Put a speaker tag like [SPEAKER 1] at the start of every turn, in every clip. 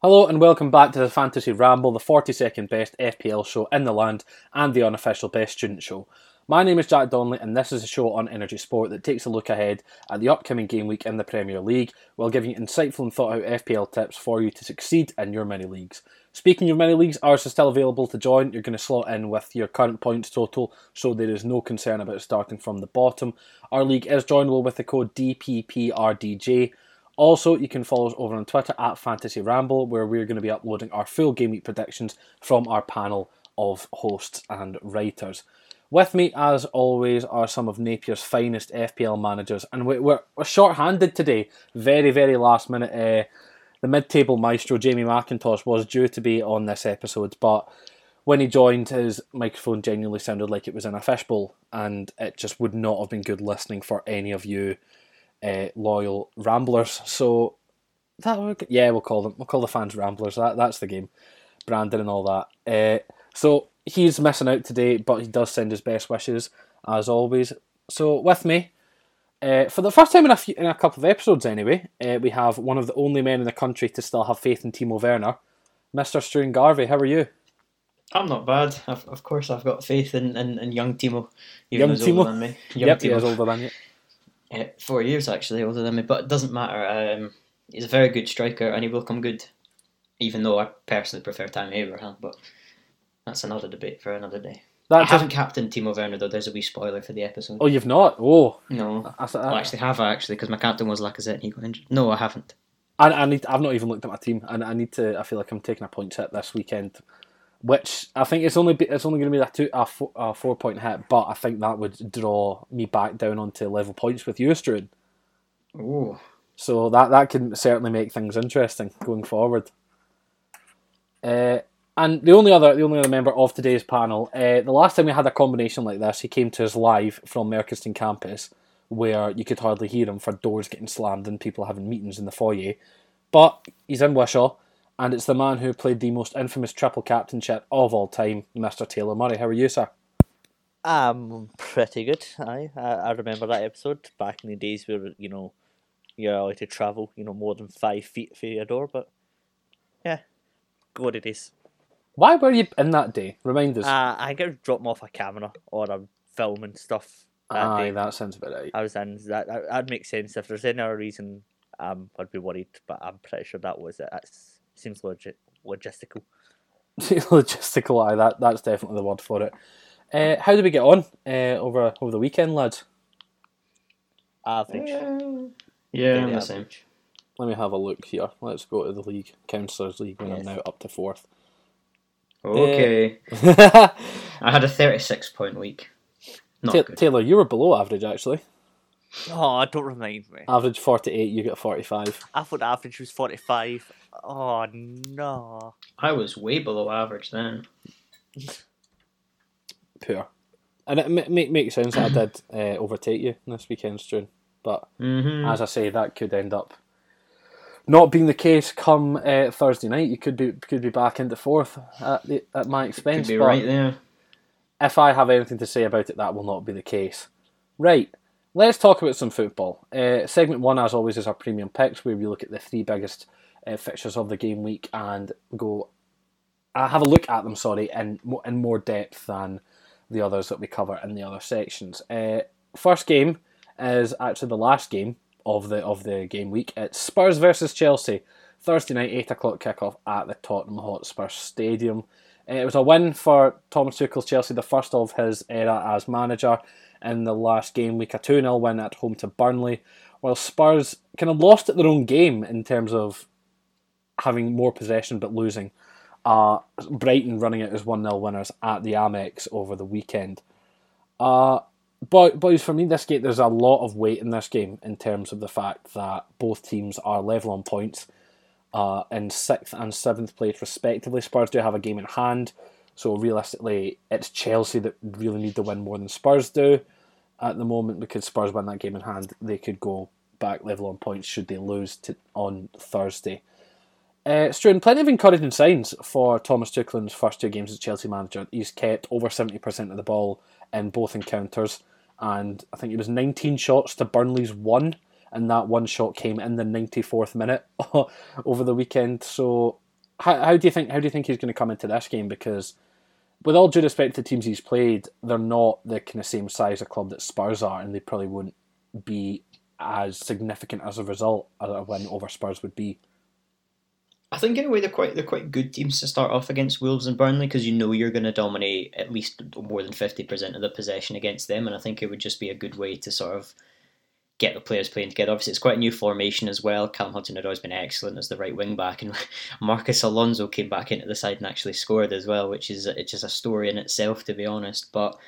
[SPEAKER 1] Hello and welcome back to the Fantasy Ramble, the 42nd best FPL show in the land and the unofficial best student show. My name is Jack Donnelly and this is a show on energy sport that takes a look ahead at the upcoming game week in the Premier League while giving you insightful and thought out FPL tips for you to succeed in your mini leagues. Speaking of mini leagues, ours is still available to join. You're going to slot in with your current points total, so there is no concern about starting from the bottom. Our league is joinable with the code DPPRDJ. Also, you can follow us over on Twitter at Fantasy Ramble, where we're going to be uploading our full game week predictions from our panel of hosts and writers. With me, as always, are some of Napier's finest FPL managers, and we're, short-handed today. Very, very last minute. Uh, the mid-table maestro Jamie McIntosh was due to be on this episode, but when he joined, his microphone genuinely sounded like it was in a fishbowl, and it just would not have been good listening for any of you uh, loyal ramblers. So that yeah, we'll call them. We'll call the fans ramblers. That that's the game, Brandon and all that. Uh, so he's missing out today, but he does send his best wishes as always. So with me. Uh, for the first time in a, few, in a couple of episodes, anyway, uh, we have one of the only men in the country to still have faith in Timo Werner, Mr. Struan Garvey. How are you?
[SPEAKER 2] I'm not bad. I've, of course, I've got faith in, in, in young Timo, even
[SPEAKER 1] Young
[SPEAKER 2] though he's
[SPEAKER 1] Timo?
[SPEAKER 2] older than me. Young
[SPEAKER 1] yep, he is older than you.
[SPEAKER 2] Uh, four years actually older than me, but it doesn't matter. Um, he's a very good striker, and he will come good. Even though I personally prefer Tammy Abraham, but that's another debate for another day. I
[SPEAKER 1] That
[SPEAKER 2] haven't captained Timo Werner though. There's a wee spoiler for the episode.
[SPEAKER 1] Oh, you've not? Oh,
[SPEAKER 2] No,
[SPEAKER 1] I,
[SPEAKER 2] well, actually, have I actually? Because my captain was Lacazette, and he got injured. No, I haven't.
[SPEAKER 1] I, I need. I've not even looked at my team, and I need to. I feel like I'm taking a point hit this weekend, which I think it's only. be- It's only going to be a two, a four, a four point hit, but I think that would draw me back down onto level points with you, Struan.
[SPEAKER 2] Oh,
[SPEAKER 1] So that that can certainly make things interesting going forward. Uh, and the only other the only other member of today's panel, uh, the last time we had a combination like this, he came to us live from Merchiston campus, where you could hardly hear him for doors getting slammed and people having meetings in the foyer. But he's in Wishaw, and it's the man who played the most infamous triple captainship of all time, Mr. Taylor Murray. How are you, sir?
[SPEAKER 3] I'm pretty good. I, I remember that episode back in the days where you know you're allowed to travel, you know, more than five feet for your door. But yeah, go what it is.
[SPEAKER 1] Why were you in that day? Remind us.
[SPEAKER 3] Uh, I get dropped off a camera or a film and stuff. That
[SPEAKER 1] Aye,
[SPEAKER 3] day.
[SPEAKER 1] that sounds about right.
[SPEAKER 3] I was in. That that that'd make sense. If there's any other reason, um, I'd be worried. But I'm pretty sure that was it. That seems legit logistical.
[SPEAKER 1] logistical eye. That that's definitely the word for it. Uh, how did we get on uh, over over the weekend, lads?
[SPEAKER 3] Average.
[SPEAKER 2] yeah,
[SPEAKER 3] Very
[SPEAKER 2] I'm the same.
[SPEAKER 1] Let me have a look here. Let's go to the league, councillors league, when I'm now up to fourth.
[SPEAKER 2] Okay,
[SPEAKER 1] Ta-
[SPEAKER 2] I had a 36 point week. Not good.
[SPEAKER 1] Taylor, you were below average actually.
[SPEAKER 3] Oh, don't remind me.
[SPEAKER 1] Average forty eight. You got forty five.
[SPEAKER 3] I thought average was forty five. Oh no.
[SPEAKER 2] I was way below average then.
[SPEAKER 1] Poor. And it ma- make makes sense that I did uh, overtake you this weekend, Struan. But
[SPEAKER 2] Mm-hmm.
[SPEAKER 1] as I say, that could end up not being the case come uh, Thursday night. You could be could be back into fourth at the, at my
[SPEAKER 2] Could
[SPEAKER 1] expense.
[SPEAKER 2] be
[SPEAKER 1] but
[SPEAKER 2] right there.
[SPEAKER 1] if I have anything to say about it, that will not be the case. Right, let's talk about some football. Uh, segment one, as always, is our premium picks, where we look at the three biggest uh, fixtures of the game week and go uh, have a look at them. Sorry, in in more depth than the others that we cover in the other sections. Uh, first game is actually the last game of the of the game week. It's Spurs versus Chelsea, Thursday night, eight o'clock kickoff at the Tottenham Hotspur Stadium. Uh, It was a win for Thomas Tuchel's Chelsea, the first of his era as manager in the last game week, a 2 0 win at home to Burnley, while Spurs kind of lost at their own game in terms of having more possession but losing. Uh, Brighton running it as 1 0 winners at the Amex over the weekend. Uh, but boys, for me, this game there's a lot of weight in this game in terms of the fact that both teams are level on points uh, in sixth and seventh place respectively. Spurs do have a game in hand, so realistically, it's Chelsea that really need to win more than Spurs do at the moment because Spurs win that game in hand. They could go back level on points should they lose to on Thursday. Uh, Struan, plenty of encouraging signs for Thomas Tuchel in his first two games as Chelsea manager. He's kept over 70% of the ball in both encounters, and I think it was 19 shots to Burnley's one, and that one shot came in the 94th minute over the weekend. So how, how do you think how do you think he's going to come into this game? Because with all due respect to the teams he's played, they're not the kind of same size of club that Spurs are, and they probably wouldn't be as significant as a result as a win over Spurs would be.
[SPEAKER 2] I think in a way they're quite they're quite good teams to start off against Wolves and Burnley because you know you're going to dominate at least more than fifty percent of the possession against them, and I think it would just be a good way to sort of get the players playing together. Obviously, it's quite a new formation as well. Callum Hudson had always been excellent as the right wing back, and Marcus Alonso came back into the side and actually scored as well, which is it's just a story in itself, to be honest. But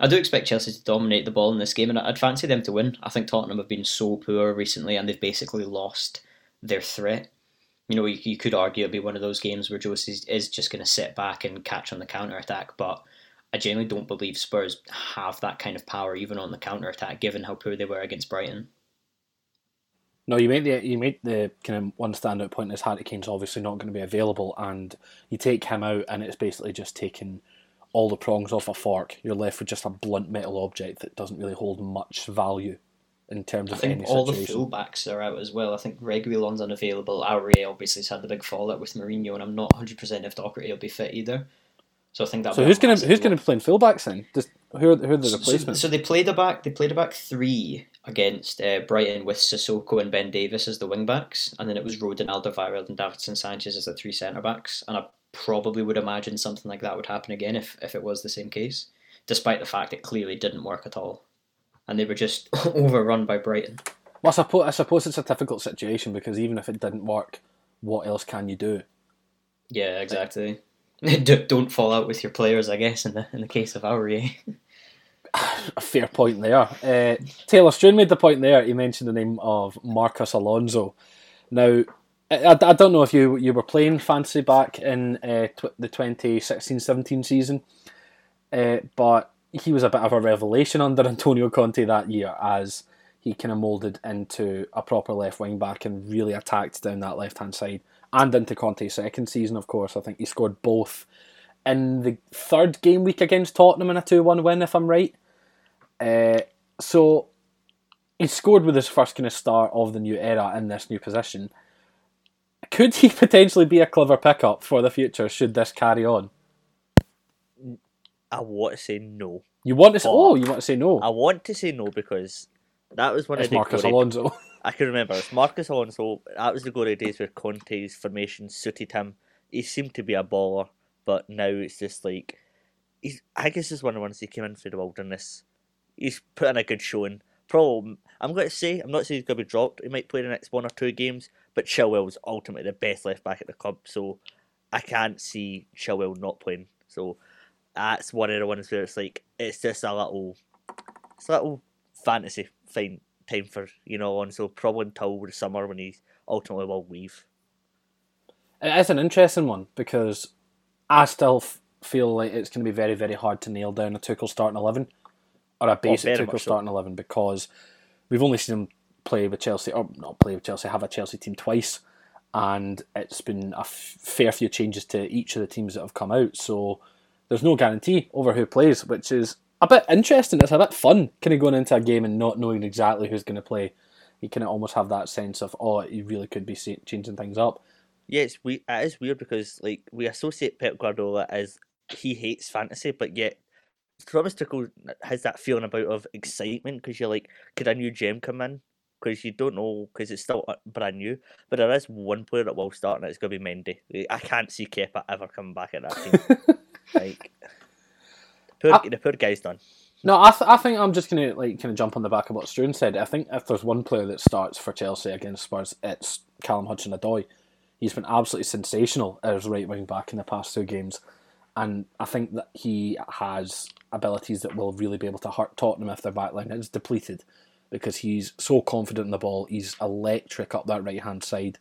[SPEAKER 2] I do expect Chelsea to dominate the ball in this game, and I'd fancy them to win. I think Tottenham have been so poor recently, and they've basically lost their threat you know, you, you could argue it'd be one of those games where Jose is, is just going to sit back and catch on the counter attack. But I genuinely don't believe Spurs have that kind of power even on the counter attack, given how poor they were against Brighton.
[SPEAKER 1] No, you made the you made the kind of one standout point is Harry Kane's obviously not going to be available, and you take him out, and it's basically just taking all the prongs off a fork. You're left with just a blunt metal object that doesn't really hold much value in terms of
[SPEAKER 2] I think all
[SPEAKER 1] situation.
[SPEAKER 2] the fullbacks are out as well. I think Reguilon's unavailable. Aurier obviously has had the big fallout with Mourinho, and I'm not 100 percent if Doherty will be fit either. So I think that.
[SPEAKER 1] So who's going to who's going to be playing fullbacks then? Just who are, who are the
[SPEAKER 2] So,
[SPEAKER 1] replacements?
[SPEAKER 2] so they played a back. They played a back three against uh, Brighton with Sissoko and Ben Davies as the wing backs, and then it was Rodon, Alderweireld, and Davinson Sanchez as the three centre backs. And I probably would imagine something like that would happen again if if it was the same case, despite the fact it clearly didn't work at all, and they were just overrun by Brighton.
[SPEAKER 1] Well, I suppose, I suppose it's a difficult situation because even if it didn't work, what else can you do?
[SPEAKER 2] Yeah, exactly. D- Don't fall out with your players, I guess. In the in the case of Aurier.
[SPEAKER 1] A fair point there. Uh, Taylor Struan made the point there. He mentioned the name of Marcus Alonso. Now, I, I don't know if you you were playing fantasy back in uh, tw- the 2016-17 season, uh, but he was a bit of a revelation under Antonio Conte that year as he kind of moulded into a proper left wing back and really attacked down that left hand side and into Conte's second season, of course. I think he scored both in the third game week against Tottenham in a 2 1 win, if I'm right. Uh, so he scored with his first kind of start of the new era in this new position. Could he potentially be a clever pickup for the future should this carry on?
[SPEAKER 3] I want to say no.
[SPEAKER 1] You want to say,
[SPEAKER 3] But-
[SPEAKER 1] oh, you want to say no?
[SPEAKER 3] I want to say no because that was one
[SPEAKER 1] It's
[SPEAKER 3] of the
[SPEAKER 1] Marcus
[SPEAKER 3] glory-
[SPEAKER 1] Alonso.
[SPEAKER 3] I can remember it's Marcus Alonso. That was the glory days where Conte's formation suited him. He seemed to be a baller, but now it's just like he's. I guess it's one of the ones he came in through the wilderness. He's put in a good showing. Problem, I'm going to say, I'm not saying he's going to be dropped. He might play the next one or two games, but Chilwell's ultimately the best left back at the club, so I can't see Chilwell not playing. So that's one of the ones where it's like it's just a little, it's a little fantasy fine time for you know on. So probably until the summer when he ultimately will leave.
[SPEAKER 1] It is an interesting one because I still f- feel like it's going to be very, very hard to nail down a Tuchel starting 11 or a basic
[SPEAKER 3] Oh,
[SPEAKER 1] Tuchel
[SPEAKER 3] so.
[SPEAKER 1] starting 11 because we've only seen him play with Chelsea, or not play with Chelsea, have a Chelsea team twice, and it's been a f- fair few changes to each of the teams that have come out. So there's no guarantee over who plays, which is a bit interesting. It's a bit fun kind of going into a game and not knowing exactly who's going to play. You kind of almost have that sense of, oh, you really could be changing things up.
[SPEAKER 3] Yeah, it's we. It is weird because like we associate Pep Guardiola as he hates fantasy, but yet Thomas Tuchel has that feeling about of excitement because you're like, could a new gem come in? Because you don't know because it's still uh, brand new. But there is one player that will start, and it's going to be Mendy. I can't see Kepa ever coming back at that team. like, poor,
[SPEAKER 1] I-
[SPEAKER 3] the poor guy's done.
[SPEAKER 1] No, I, th- I think I'm just gonna like kind of jump on the back of what Struan said. I think if there's one player that starts for Chelsea against Spurs, it's Callum Hudson-Odoi. He's been absolutely sensational as right wing back in the past two games, and I think that he has abilities that will really be able to hurt Tottenham if their backline is depleted, because he's so confident in the ball. He's electric up that right hand side,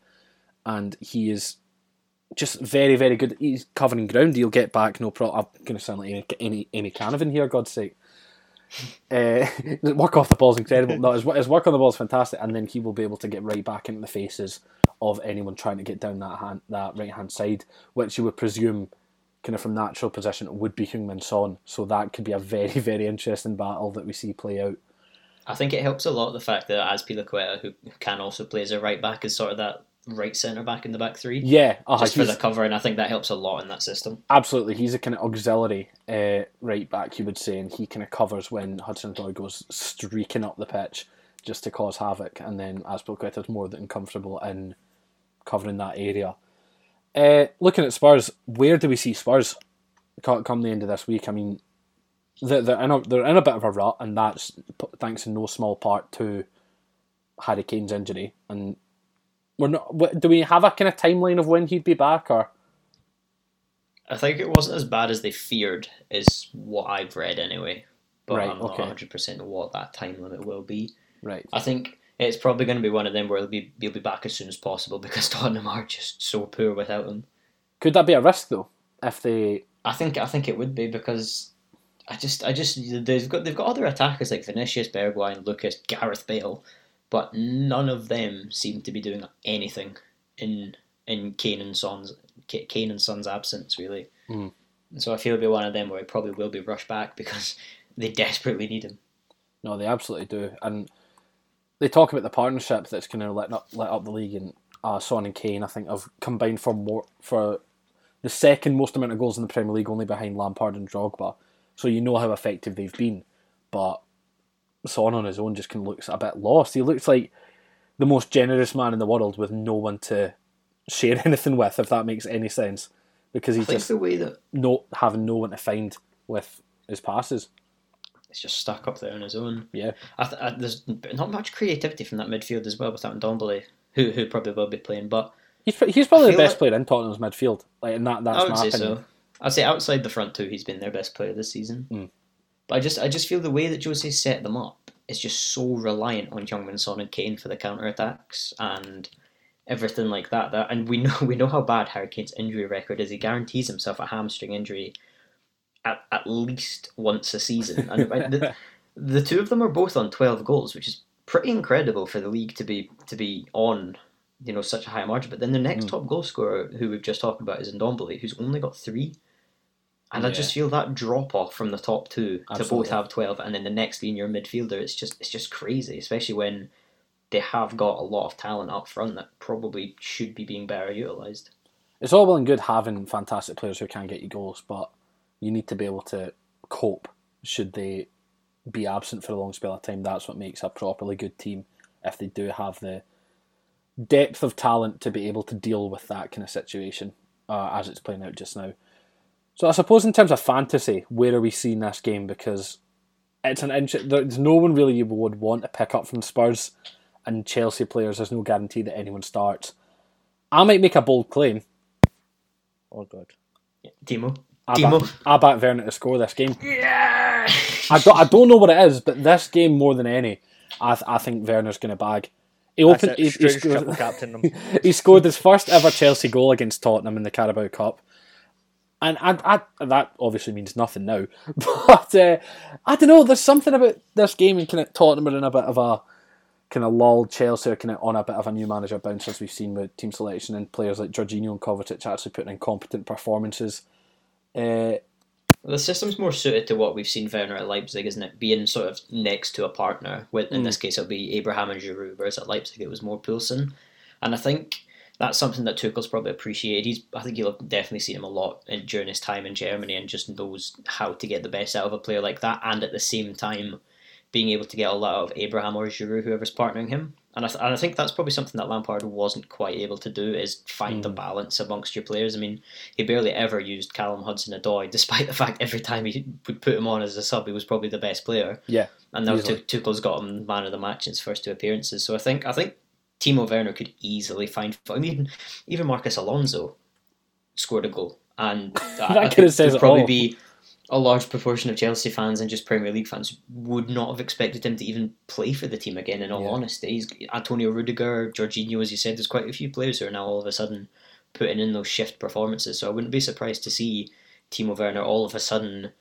[SPEAKER 1] and he is just very very good. He's covering ground. He'll get back no problem. I'm going to sound like Amy, Canavan here. God's sake. Uh, work off the ball is incredible. No, his, his work on the ball is fantastic, and then he will be able to get right back into the faces of anyone trying to get down that hand, that right hand side, which you would presume, kind of from natural position, would be Heung-Min Son. So that could be a very very interesting battle that we see play out.
[SPEAKER 2] I think it helps a lot the fact that Azpilicueta, who can also play as a right back, is sort of that right centre back in the back three.
[SPEAKER 1] Yeah, uh,
[SPEAKER 2] just for the cover, and I think that helps a lot in that system.
[SPEAKER 1] absolutely. He's a kind of auxiliary uh, right back, you would say, and he kind of covers when Hudson Odoi goes streaking up the pitch just to cause havoc, and then Azpilicueta's more than comfortable in covering that area. Uh, looking at Spurs, where do we see Spurs come the end of this week? I mean, they're, they're, in a, they're in a bit of a rut, and that's thanks in no small part to Harry Kane's injury. And we're not. Do we have a kind of timeline of when he'd be back, or
[SPEAKER 2] I think it wasn't as bad as they feared, is what I've read anyway. But
[SPEAKER 1] Right,
[SPEAKER 2] I'm not
[SPEAKER 1] okay.
[SPEAKER 2] 100% what that time limit will be.
[SPEAKER 1] right?
[SPEAKER 2] I think it's probably going to be one of them where he'll be, he'll be back as soon as possible because Tottenham are just so poor without him.
[SPEAKER 1] Could that be a risk though? If they
[SPEAKER 2] I think I think it would be because I just I just they've got they've got other attackers like Vinicius, Bergwijn, Lucas, Gareth Bale, but none of them seem to be doing anything in in Kane and Son's Kane and Son's absence really.
[SPEAKER 1] Mm.
[SPEAKER 2] So I feel it'll be one of them where he probably will be rushed back because they desperately need him.
[SPEAKER 1] no, they absolutely do, and they talk about the partnership that's going to let up let up the league, and uh, Son and Kane, I think, have combined for more for the second most amount of goals in the Premier League, only behind Lampard and Drogba. So you know how effective they've been, but Son on his own just of looks a bit lost. He looks like the most generous man in the world with no one to share anything with, if that makes any sense, because he's just
[SPEAKER 2] the way that
[SPEAKER 1] no having no one to find with his passes.
[SPEAKER 2] He's just stuck up there on his own.
[SPEAKER 1] Yeah.
[SPEAKER 2] I th- I, there's not much creativity from that midfield as well without Ndombele, who who probably will be playing, but.
[SPEAKER 1] He's, he's probably the best
[SPEAKER 2] like-
[SPEAKER 1] player in Tottenham's midfield. Like, and that, that's
[SPEAKER 2] I would
[SPEAKER 1] my
[SPEAKER 2] say
[SPEAKER 1] opinion.
[SPEAKER 2] so. I'd say outside the front two, he's been their best player this season.
[SPEAKER 1] Mm.
[SPEAKER 2] But I just, I just feel the way that Jose set them up is just so reliant on Youngman, Son, and Kane for the counter attacks and everything like that. That and we know, we know how bad Harry Kane's injury record is. He guarantees himself a hamstring injury at, at least once a season. And the, the two of them are both on twelve goals, which is pretty incredible for the league to be to be on you know such a high margin. But then the next
[SPEAKER 1] Mm.
[SPEAKER 2] top goal scorer, who we've just talked about, is Ndombele, who's only got three. And I just feel that drop off from the top two to both have twelve, and then the next being your midfielder. It's just it's just crazy, especially when they have got a lot of talent up front that probably should be being better utilised.
[SPEAKER 1] It's all well and good having fantastic players who can get you goals, but you need to be able to cope should they be absent for a long spell of time. That's what makes a properly good team if they do have the depth of talent to be able to deal with that kind of situation uh, as it's playing out just now. So I suppose in terms of fantasy, where are we seeing this game? Because it's an inch. There's no one really you would want to pick up from Spurs and Chelsea players. There's no guarantee that anyone starts. I might make a bold claim.
[SPEAKER 3] Oh god.
[SPEAKER 2] Timo,
[SPEAKER 1] I
[SPEAKER 2] Timo.
[SPEAKER 1] back, I back Werner to score this game.
[SPEAKER 2] yeah,
[SPEAKER 1] I don't, I don't know what it is, but this game more than any, I, th- I think Werner's going to bag. He opened.
[SPEAKER 3] it.
[SPEAKER 1] He, he, scored,
[SPEAKER 3] captain
[SPEAKER 1] he scored his first ever Chelsea goal against Tottenham in the Carabao Cup, and I, I, that obviously means nothing now. But uh, I don't know. There's something about this game and kind of Tottenham are in a bit of a kind of lull. Chelsea are kind of on a bit of a new manager bounce as we've seen with team selection and players like Jorginho and Kovacic actually putting in competent performances. Uh,
[SPEAKER 2] The system's more suited to what we've seen Werner at Leipzig, isn't it? Being sort of next to a partner. With in
[SPEAKER 1] Mm.
[SPEAKER 2] this case, it'll be Abraham and Giroud, whereas at Leipzig it was more Poulsen. And I think that's something that Tuchel's probably appreciated. He's, I think you'll have definitely seen him a lot in, during his time in Germany, and just knows how to get the best out of a player like that, and at the same time being able to get a lot of Abraham or Giroud, whoever's partnering him. And I, th- and I think that's probably something that Lampard wasn't quite able to do is find the
[SPEAKER 1] Mm.
[SPEAKER 2] balance amongst your players. I mean, he barely ever used Callum Hudson Odoi, despite the fact every time he would put him on as a sub, he was probably the best player.
[SPEAKER 1] Yeah,
[SPEAKER 2] and now Tuchel's got him man of the match in his first two appearances. So I think I think Timo Werner could easily find. I mean, even even Marcus Alonso scored a goal, and
[SPEAKER 1] That
[SPEAKER 2] I
[SPEAKER 1] kinda
[SPEAKER 2] think
[SPEAKER 1] says
[SPEAKER 2] there'd
[SPEAKER 1] it
[SPEAKER 2] probably
[SPEAKER 1] all.
[SPEAKER 2] be a large proportion of Chelsea fans and just Premier League fans would not have expected him to even play for the team again. In all
[SPEAKER 1] Yeah.
[SPEAKER 2] honesty, he's Antonio Rudiger, Jorginho, as you said, there's quite a few players who are now all of a sudden putting in those shift performances. So I wouldn't be surprised to see Timo Werner all of a sudden,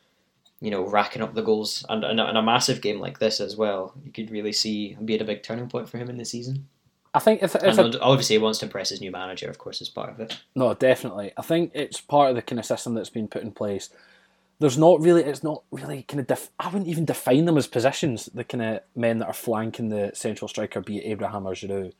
[SPEAKER 2] you know, racking up the goals and and a, a massive game like this as well. You could really see be at a big turning point for him in the season.
[SPEAKER 1] I think if, if
[SPEAKER 2] obviously, he wants to impress his new manager, of course, as part of it.
[SPEAKER 1] No, definitely. I think it's part of the kind of system that's been put in place. There's not really, it's not really kind of, def- I wouldn't even define them as positions, the kind of men that are flanking the central striker, be it Abraham or Giroud,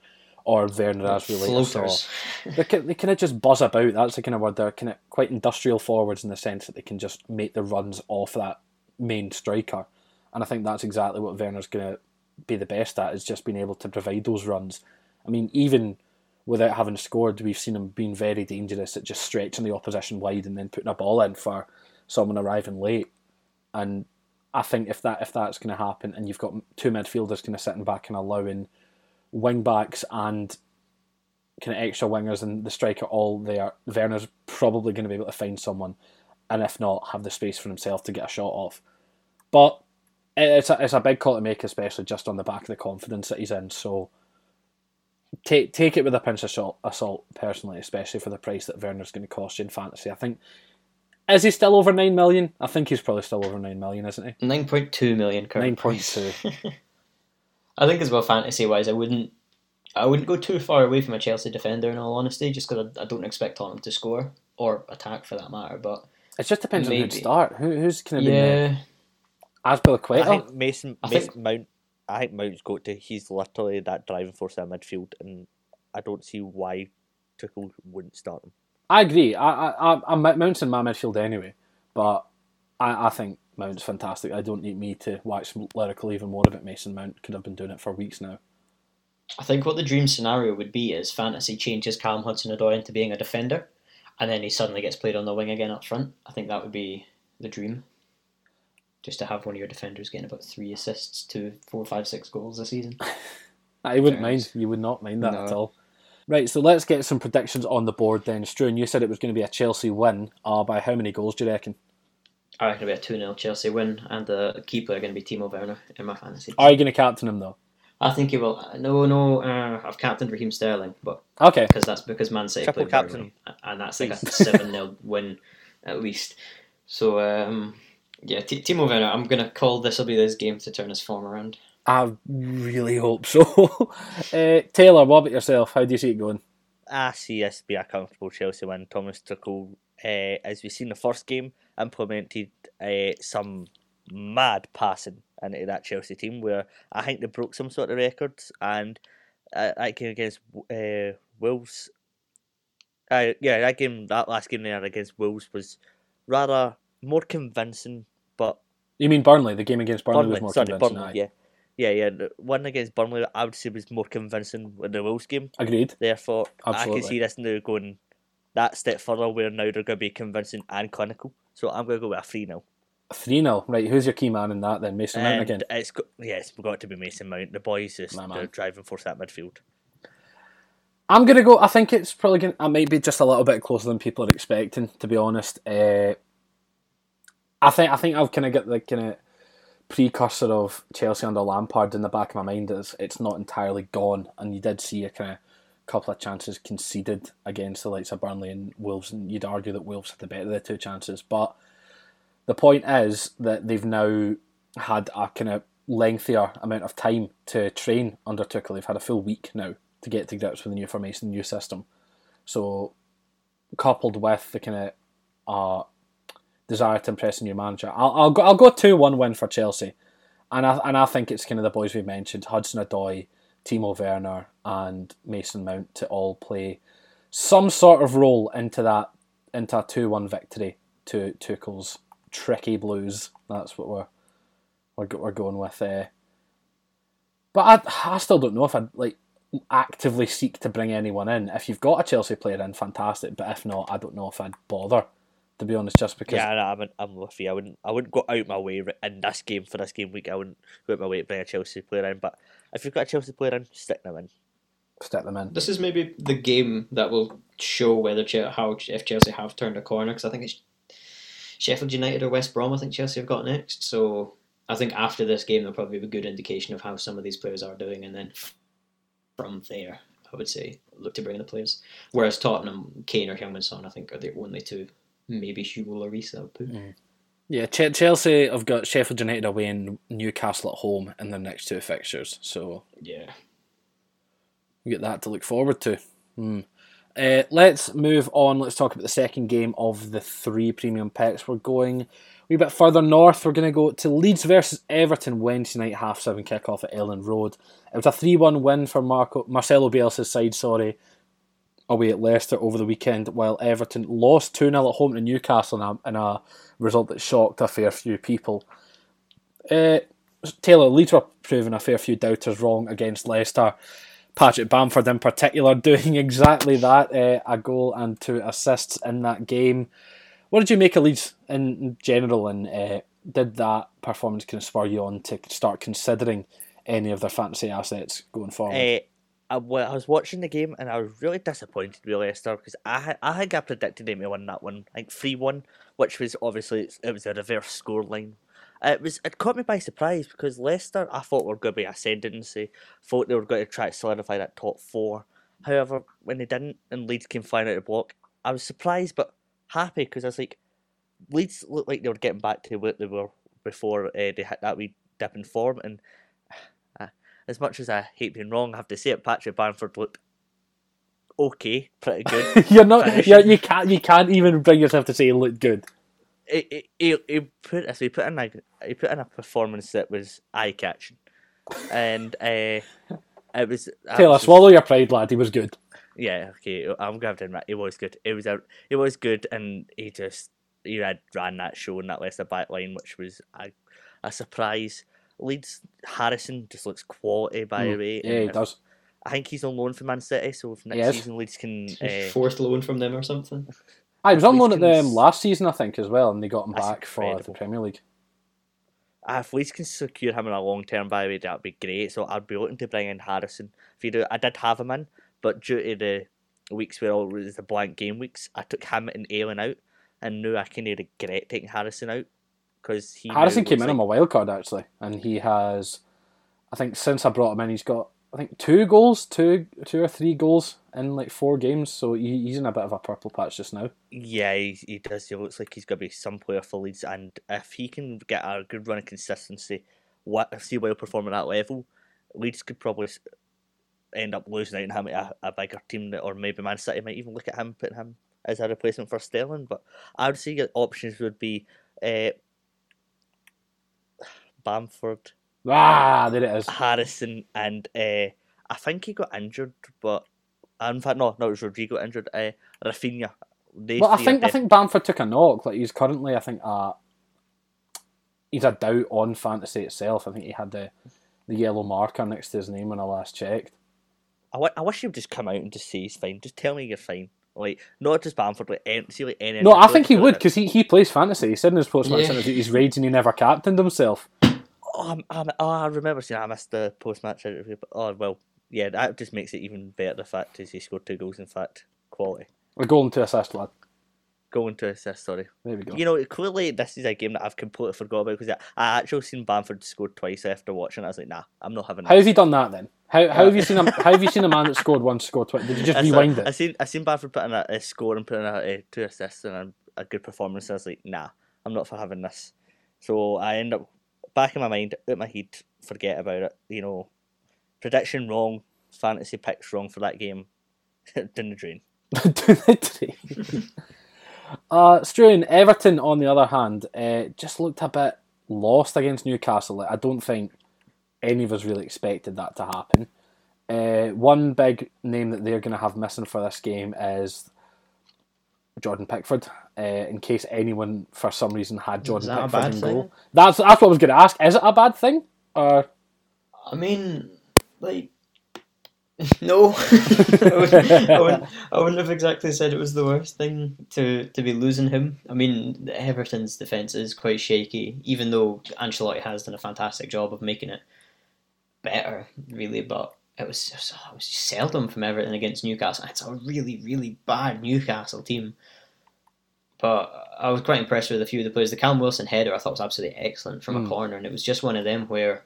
[SPEAKER 1] or Werner as we later saw.
[SPEAKER 2] Floaters.
[SPEAKER 1] They can, they kind of just buzz about. That's the kind of word. They're kind of quite industrial forwards in the sense that they can just make the runs off that main striker. And I think that's exactly what Werner's going to be the best at, is just being able to provide those runs. I mean, even without having scored, we've seen him being very dangerous at just stretching the opposition wide and then putting a ball in for someone arriving late. And I think if that if that's going to happen, and you've got two midfielders kind of sitting back and allowing wing backs and kind of extra wingers and the striker all there, Werner's probably going to be able to find someone, and if not, have the space for himself to get a shot off. But it's a, it's a big call to make, especially just on the back of the confidence that he's in. So take take it with a pinch of salt, assault, personally, especially for the price that Werner's going to cost you in fantasy. I think is he still over nine million? I think he's probably still over nine million, isn't he?
[SPEAKER 2] Nine point two million current
[SPEAKER 1] Nine point
[SPEAKER 2] price.
[SPEAKER 1] two.
[SPEAKER 2] I think as well, fantasy wise, I wouldn't, I wouldn't go too far away from a Chelsea defender. In all honesty, just because I, I don't expect Tottenham to score or attack for that matter. But
[SPEAKER 1] It just depends on who'd start. Who, who's going to be
[SPEAKER 2] yeah,
[SPEAKER 1] the Azpilicueta?
[SPEAKER 3] I think Mason,
[SPEAKER 2] I
[SPEAKER 3] Mason
[SPEAKER 2] think-
[SPEAKER 3] Mount. I think Mount's got to. He's literally that driving force in midfield, and I don't see why Tuchel wouldn't start him.
[SPEAKER 1] I agree. I, I, I, I'm Mount's in my midfield anyway, but I, I think Mount's fantastic. I don't need me to wax lyrical even more about Mason Mount. Could have been doing it for weeks now.
[SPEAKER 2] I think what the dream scenario would be is fantasy changes Callum Hudson-Odoi into being a defender, and then he suddenly gets played on the wing again up front. I think that would be the dream. Just to have one of your defenders getting about three assists to four, five, six goals a season.
[SPEAKER 1] I wouldn't mind. You would not mind that
[SPEAKER 2] No.
[SPEAKER 1] at all. Right, so let's get some predictions on the board then. Struan, you said it was going to be a Chelsea win. Uh, by how many goals do you reckon?
[SPEAKER 2] I reckon it'll be a 2 0 Chelsea win, and the key player going to be Timo Werner in my fantasy.
[SPEAKER 1] Are you going to captain him though?
[SPEAKER 2] I think he will. No, no, uh, I've captained Raheem Sterling, but
[SPEAKER 1] Okay.
[SPEAKER 2] because that's because Man City
[SPEAKER 3] Triple
[SPEAKER 2] played very
[SPEAKER 3] captain.
[SPEAKER 2] well, and that's like a 7 0 win at least. So, um, yeah, T- Timo Werner, I'm going to call this will be this game to turn his form around.
[SPEAKER 1] I really hope so. uh, Taylor, what about yourself? How do you see it going?
[SPEAKER 3] I see this be a comfortable Chelsea win. Thomas Tuchel, uh, as we've seen the first game, implemented uh, some mad passing into that Chelsea team where I think they broke some sort of records and uh, that game against uh, Wolves. Uh, yeah, that game, that last game there against Wolves was rather more convincing, but
[SPEAKER 1] You mean Burnley? The game against Burnley,
[SPEAKER 3] Burnley,
[SPEAKER 1] was more
[SPEAKER 3] sorry,
[SPEAKER 1] convincing.
[SPEAKER 3] Burnley, yeah. Yeah, yeah, the one against Burnley, I would say was more convincing than the Wolves game.
[SPEAKER 1] Agreed.
[SPEAKER 3] Therefore, I can see this now going that step further where now they're going to be convincing and clinical. So I'm going to go with a 3 0.
[SPEAKER 1] 3 0. Right, who's your key man in that then? Mason Mount
[SPEAKER 3] And
[SPEAKER 1] again?
[SPEAKER 3] it's got, yeah, it's got to be Mason Mount. The boys just the driving force at midfield.
[SPEAKER 1] I'm gonna go. I think it's probably gonna. I might be just a little bit closer than people are expecting. To be honest, uh, I think I think I've kind of got the kind of precursor of Chelsea under Lampard in the back of my mind. Is it's not entirely gone, and you did see a kind of couple of chances conceded against the likes of Burnley and Wolves, and you'd argue that Wolves had the better of the two chances. But the point is that they've now had a kind of lengthier amount of time to train under Tuchel. They've had a full week now to get to grips with the new formation, the new system. So, coupled with the kind of uh, desire to impress a new manager, I'll, I'll go. I'll go two one win for Chelsea, and I and I think it's kind of the boys we've mentioned: Hudson Odoi, Timo Werner, and Mason Mount to all play some sort of role into that into a two one victory to Tuchel's tricky Blues. That's what we're we're, we're going with there. But I, I still don't know if I'd like actively seek to bring anyone in. If you've got a Chelsea player in, fantastic. But if not, I don't know if I'd bother. To be honest, just because
[SPEAKER 3] Yeah, I'm, I'm with you. I wouldn't, I wouldn't go out my way in this game for this game week. I wouldn't go out my way to bring a Chelsea player in. But if you've got a Chelsea player in, stick them in.
[SPEAKER 1] stick them in.
[SPEAKER 2] This is maybe the game that will show whether how if Chelsea have turned a corner because I think it's Sheffield United or West Brom. I think Chelsea have got next. So I think after this game, there'll probably be a good indication of how some of these players are doing, and then from there, I would say look to bring in the players. Whereas Tottenham, Kane or Heung-Min Son, I think are the only two. Maybe Hugo Lloris. I would put.
[SPEAKER 1] Yeah, Ch- Chelsea have got Sheffield United away and Newcastle at home in their next two fixtures. So
[SPEAKER 2] Yeah.
[SPEAKER 1] we get that to look forward to. Hmm. Uh, let's move on. Let's talk about the second game of the three premium picks. We're going. wee bit further north, we're going to go to Leeds versus Everton Wednesday night, half seven kickoff at Elland Road. It was a 3 1 win for Marco, Marcelo Bielsa's side, sorry, away at Leicester over the weekend, while Everton lost 2 0 at home to Newcastle in a, in a result that shocked a fair few people. Uh, Taylor, Leeds were proving a fair few doubters wrong against Leicester. Patrick Bamford, in particular, doing exactly that uh, a goal and two assists in that game. What did you make of Leeds in general, and uh, did that performance kind of spur you on to start considering any of their fantasy assets going forward?
[SPEAKER 3] I, I was watching the game and I was really disappointed with Leicester because I I think I predicted them to win that one, like three one, which was obviously it was a reverse scoreline. It was it caught me by surprise because Leicester I thought were going to be ascendancy, thought they were going to try to solidify that top four. However, when they didn't and Leeds came flying out of the block, I was surprised but happy because I was like, Leeds looked like they were getting back to what they were before uh, they hit that wee dip in form and as much as I hate being wrong, I have to say it. Patrick Bamford looked okay, pretty good.
[SPEAKER 1] you're not. You're, you can't. You can't even bring yourself to say he looked good.
[SPEAKER 3] He, he, he put so he put in a he put in a performance that was eye catching, and uh, it was.
[SPEAKER 1] Taylor, was, swallow your pride, lad. He was good.
[SPEAKER 3] Yeah, okay. I'm have to admit, it was good. It was a, it was good, and he just he had ran that show in that Leicester back line, which was a, a surprise. Leeds Harrison just looks quality by mm. the way.
[SPEAKER 1] Yeah, he does.
[SPEAKER 3] I think he's on loan from Man City, so if next season Leeds can uh,
[SPEAKER 2] fourth loan from them or something.
[SPEAKER 1] I was on loan at them last season, I think, as well, and they got him back incredible. for the Premier League.
[SPEAKER 3] Uh, if Leeds can secure him in a long term, by the way, that'd be great. So I'd be looking to bring in Harrison. If you do, I did have him in, but due to the weeks where all was the blank game weeks, I took him and Ayling out, and knew I kind of regret taking Harrison out because he
[SPEAKER 1] Harrison came in like... on my wild card actually, and he has, I think since I brought him in, he's got I think two goals, two two or three goals in like four games. So he, he's in a bit of a purple patch just now.
[SPEAKER 3] Yeah, he, he does. He looks like he's going to be some player for Leeds, and if he can get a good run of consistency, what see while perform at that level, Leeds could probably end up losing out and having a, a bigger team, that, or maybe Man City might even look at him putting him as a replacement for Sterling. But I would say options would be uh, Bamford.
[SPEAKER 1] Ah, there it is.
[SPEAKER 3] Harrison and uh, I think he got injured, but in fact, no, no, it was Rodrigo injured. Uh, Raphinha.
[SPEAKER 1] They well, I think I think Bamford took a knock. Like he's currently, I think, uh, he's a doubt on fantasy itself. I think he had the the yellow marker next to his name when I last checked.
[SPEAKER 3] I, w- I wish he would just come out and just say he's fine. Just tell me you're fine. Like not just Bamford, like any, see like any.
[SPEAKER 1] No, I think he would because he, he plays fantasy. He said in his post match yeah. interview he's raging he never captained himself.
[SPEAKER 3] Oh, I'm, I'm, oh, I remember seeing I missed the post match interview. But, oh well, yeah, that just makes it even better. The fact is he scored two goals. In fact, quality.
[SPEAKER 1] A goal and two assists, lad.
[SPEAKER 3] Going to assist, sorry.
[SPEAKER 1] There we go.
[SPEAKER 3] You know, clearly this is a game that I've completely forgot about because I actually seen Bamford score twice after watching. I was like, nah, I'm not having.
[SPEAKER 1] How has he done that then? How, how uh, have you seen a how have you seen a man that scored once score twice? Did you just rewind it?
[SPEAKER 3] I seen I seen Bamford putting a, a score and putting a, a, two assists and a, a good performance. I was like, nah, I'm not for having this. So I end up back in my mind, out my head, forget about it. You know, prediction wrong, fantasy picks wrong for that game. Down the drain.
[SPEAKER 1] Down the drain. Uh, Struan, Everton, on the other hand, uh, just looked a bit lost against Newcastle. I don't think any of us really expected that to happen. Uh, one big name that they're going to have missing for this game is Jordan Pickford. Uh, in case anyone, for some reason, had Jordan Pickford in goal, that's that's what I was going to ask. Is it a bad thing? Or
[SPEAKER 2] I mean, like No, I, wouldn't, I, wouldn't, I wouldn't have exactly said it was the worst thing to, to be losing him. I mean, Everton's defence is quite shaky, even though Ancelotti has done a fantastic job of making it better, really. But it was, it was, it was seldom from Everton against Newcastle. It's a really, really bad Newcastle team. But I was quite impressed with a few of the players. The Callum Wilson header I thought was absolutely excellent from mm. a corner, and it was just one of them where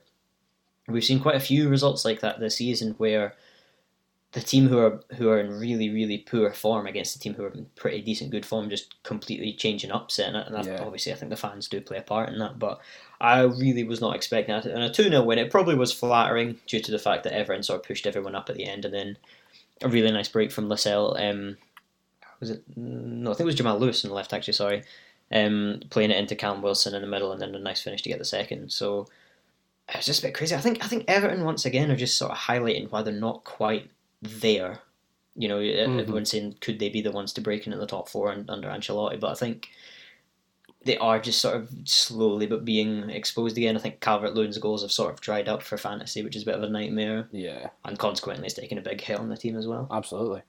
[SPEAKER 2] we've seen quite a few results like that this season where the team who are who are in really really poor form against the team who are in pretty decent good form just completely changing upset and, and yeah. obviously I think the fans do play a part in that but I really was not expecting that and a 2-0 win it probably was flattering due to the fact that everyone sort of pushed everyone up at the end and then a really nice break from Lascelles um, was it no I think it was Jamal Lewis on the left actually sorry um, playing it into Callum Wilson in the middle, and then a nice finish to get the second. So it's just a bit crazy. I think I think Everton once again are just sort of highlighting why they're not quite there. You know,
[SPEAKER 1] Mhm.
[SPEAKER 2] everyone's saying could they be the ones to break into the top four and, under Ancelotti, but I think they are just sort of slowly but being exposed again. I think Calvert Lewin's goals have sort of dried up for fantasy, which is a bit of a nightmare,
[SPEAKER 1] Yeah,
[SPEAKER 2] and consequently, it's taken a big hit on the team as well.
[SPEAKER 1] absolutely.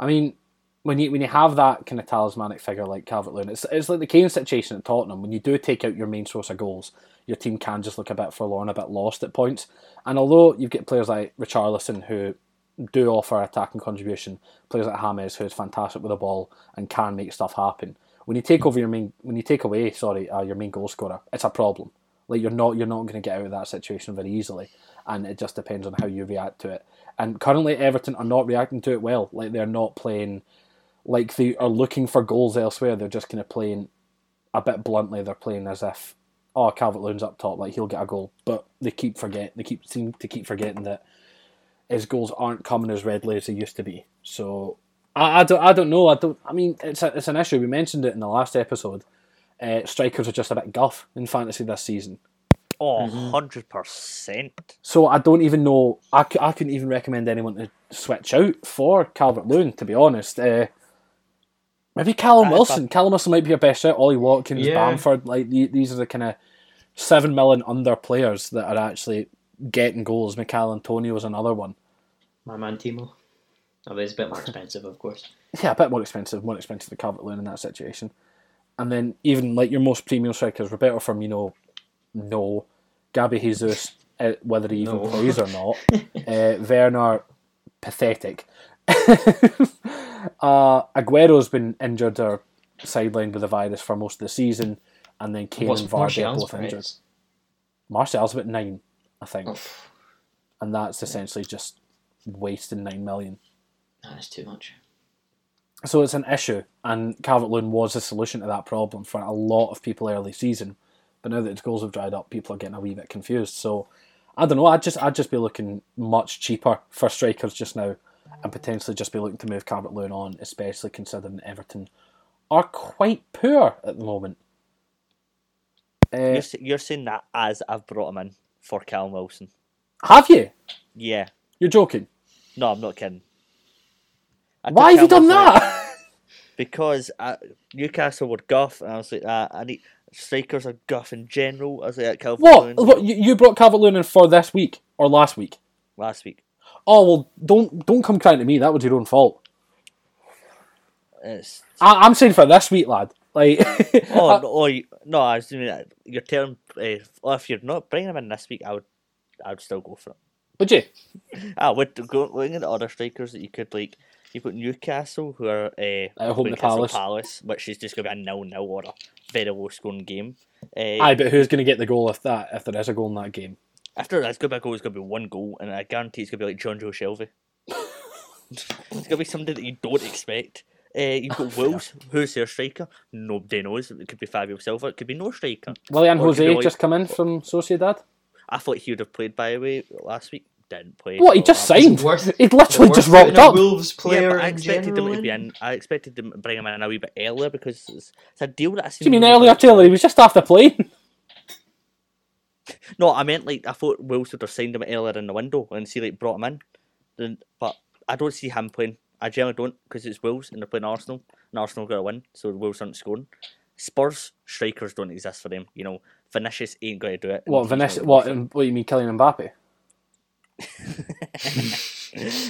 [SPEAKER 1] I mean, when you when you have that kind of talismanic figure like Calvert Lewin, it's it's like the Kane situation at Tottenham. When you do take out your main source of goals, your team can just look a bit forlorn, a bit lost at points. And although you've got players like Richarlison who do offer attacking contribution, players like James who is fantastic with the ball and can make stuff happen. When you take over your main, when you take away, sorry, uh, your main goal scorer, it's a problem. Like you're not, you're not going to get out of that situation very easily, and it just depends on how you react to it. And currently, Everton are not reacting to it well. Like they're not playing, like they are looking for goals elsewhere. They're just kind of playing a bit bluntly. They're playing as if, oh, Calvert Lewin's up top, like he'll get a goal. But they keep forget, they keep seem to keep forgetting that his goals aren't coming as readily as they used to be. So I, I don't I don't know. I don't. I mean, it's a, it's an issue. We mentioned it in the last episode. Uh, strikers are just a bit guff in fantasy this season.
[SPEAKER 3] Oh,
[SPEAKER 2] Mhm.
[SPEAKER 3] 100%.
[SPEAKER 1] So I don't even know. I, c- I couldn't even recommend anyone to switch out for Calvert Lewin. To be honest, uh, maybe Callum
[SPEAKER 3] I
[SPEAKER 1] Wilson. Callum Wilson might be your best shot. Ollie Watkins,
[SPEAKER 2] Yeah.
[SPEAKER 1] Bamford. Like the- these are the kind of seven million under players that are actually getting goals. Michael Antonio is another one.
[SPEAKER 2] My man Timo. Although it's a bit more expensive, of course.
[SPEAKER 1] Yeah, a bit more expensive, more expensive than Calvert Lewin in that situation. And then even like your most premium strikers, Roberto Firmino, no. Gabby Jesus, uh, whether he even
[SPEAKER 2] No.
[SPEAKER 1] plays or not. uh, Werner, pathetic. uh, Aguero's been injured or sidelined with the virus for most of the season, and then Kane
[SPEAKER 2] What's
[SPEAKER 1] and Vardy are both injured. Martial's about nine, I think,
[SPEAKER 2] Oof,
[SPEAKER 1] and that's essentially just wasting nine million.
[SPEAKER 2] that is too much.
[SPEAKER 1] So it's an issue, and Calvert Lewin was the solution to that problem for a lot of people early season. But now that his goals have dried up, people are getting a wee bit confused. So I don't know. I'd just I'd just be looking much cheaper for strikers just now, and potentially just be looking to move Calvert Lewin on, especially considering Everton are quite poor at the moment. Uh,
[SPEAKER 3] You're, s- you're saying that as I've brought him in for Callum Wilson.
[SPEAKER 1] have you?
[SPEAKER 3] Yeah.
[SPEAKER 1] You're joking?
[SPEAKER 3] No, I'm not kidding. I
[SPEAKER 1] Why have you done that?
[SPEAKER 3] Because Newcastle were guff, and I was like, uh, I need strikers are guff in general. I was like, Calvert
[SPEAKER 1] what? What? You, brought Calvert Lewin in for this week or last week?
[SPEAKER 3] last week.
[SPEAKER 1] Oh well, don't don't come crying to me. That was your own fault.
[SPEAKER 3] It's
[SPEAKER 1] I, I'm saying for this week, lad. Like,
[SPEAKER 3] oh no, oh, you, no, I was doing that. You're telling uh, oh, if you're not bringing him in this week, I would, I would still go for it.
[SPEAKER 1] would you?
[SPEAKER 3] I would go looking at the other strikers that you could like. You've got Newcastle, who are uh,
[SPEAKER 1] Uh, home to Palace.
[SPEAKER 3] Palace, which is just going to be a nil-nil or a very low-scoring game. Uh,
[SPEAKER 1] Aye, but who's going to get the goal if that if there is a goal in that game?
[SPEAKER 3] After that's going to be a goal, it's going to be one goal, and I guarantee it's going to be like Jonjo Shelvey. it's going to be somebody that you don't expect. Uh, you've got Wolves, who's their striker? Nobody knows. It could be Fabio Silva. It could be no striker.
[SPEAKER 1] Willian
[SPEAKER 3] Or it could
[SPEAKER 1] Jose
[SPEAKER 3] like-
[SPEAKER 1] just come in from Sociedad.
[SPEAKER 3] I thought he would have played by the way last week. Didn't play.
[SPEAKER 1] What? He just
[SPEAKER 3] I'm-
[SPEAKER 1] signed.
[SPEAKER 2] worth-
[SPEAKER 1] He'd literally just
[SPEAKER 2] putting
[SPEAKER 1] rocked
[SPEAKER 2] a
[SPEAKER 1] up.
[SPEAKER 2] Wolves
[SPEAKER 3] Yeah,
[SPEAKER 2] player
[SPEAKER 3] but I expected them to be
[SPEAKER 2] in.
[SPEAKER 3] in. I expected them to bring him in a wee bit earlier because it's, it's a deal that I
[SPEAKER 1] Do you mean earlier,
[SPEAKER 3] about-
[SPEAKER 1] Taylor? He was just after playing.
[SPEAKER 3] No, I meant like I thought Wolves would have signed him earlier in the window and see like brought him in, then but I don't see him playing. I generally don't because it's Wolves and they're playing Arsenal and Arsenal got to win, so Wolves aren't scoring. Spurs strikers don't exist for them. You know, Vinicius ain't going to do it.
[SPEAKER 1] What,
[SPEAKER 3] he's
[SPEAKER 1] Vanessa? What?
[SPEAKER 3] gonna
[SPEAKER 1] um, What you mean, Kylian Mbappe?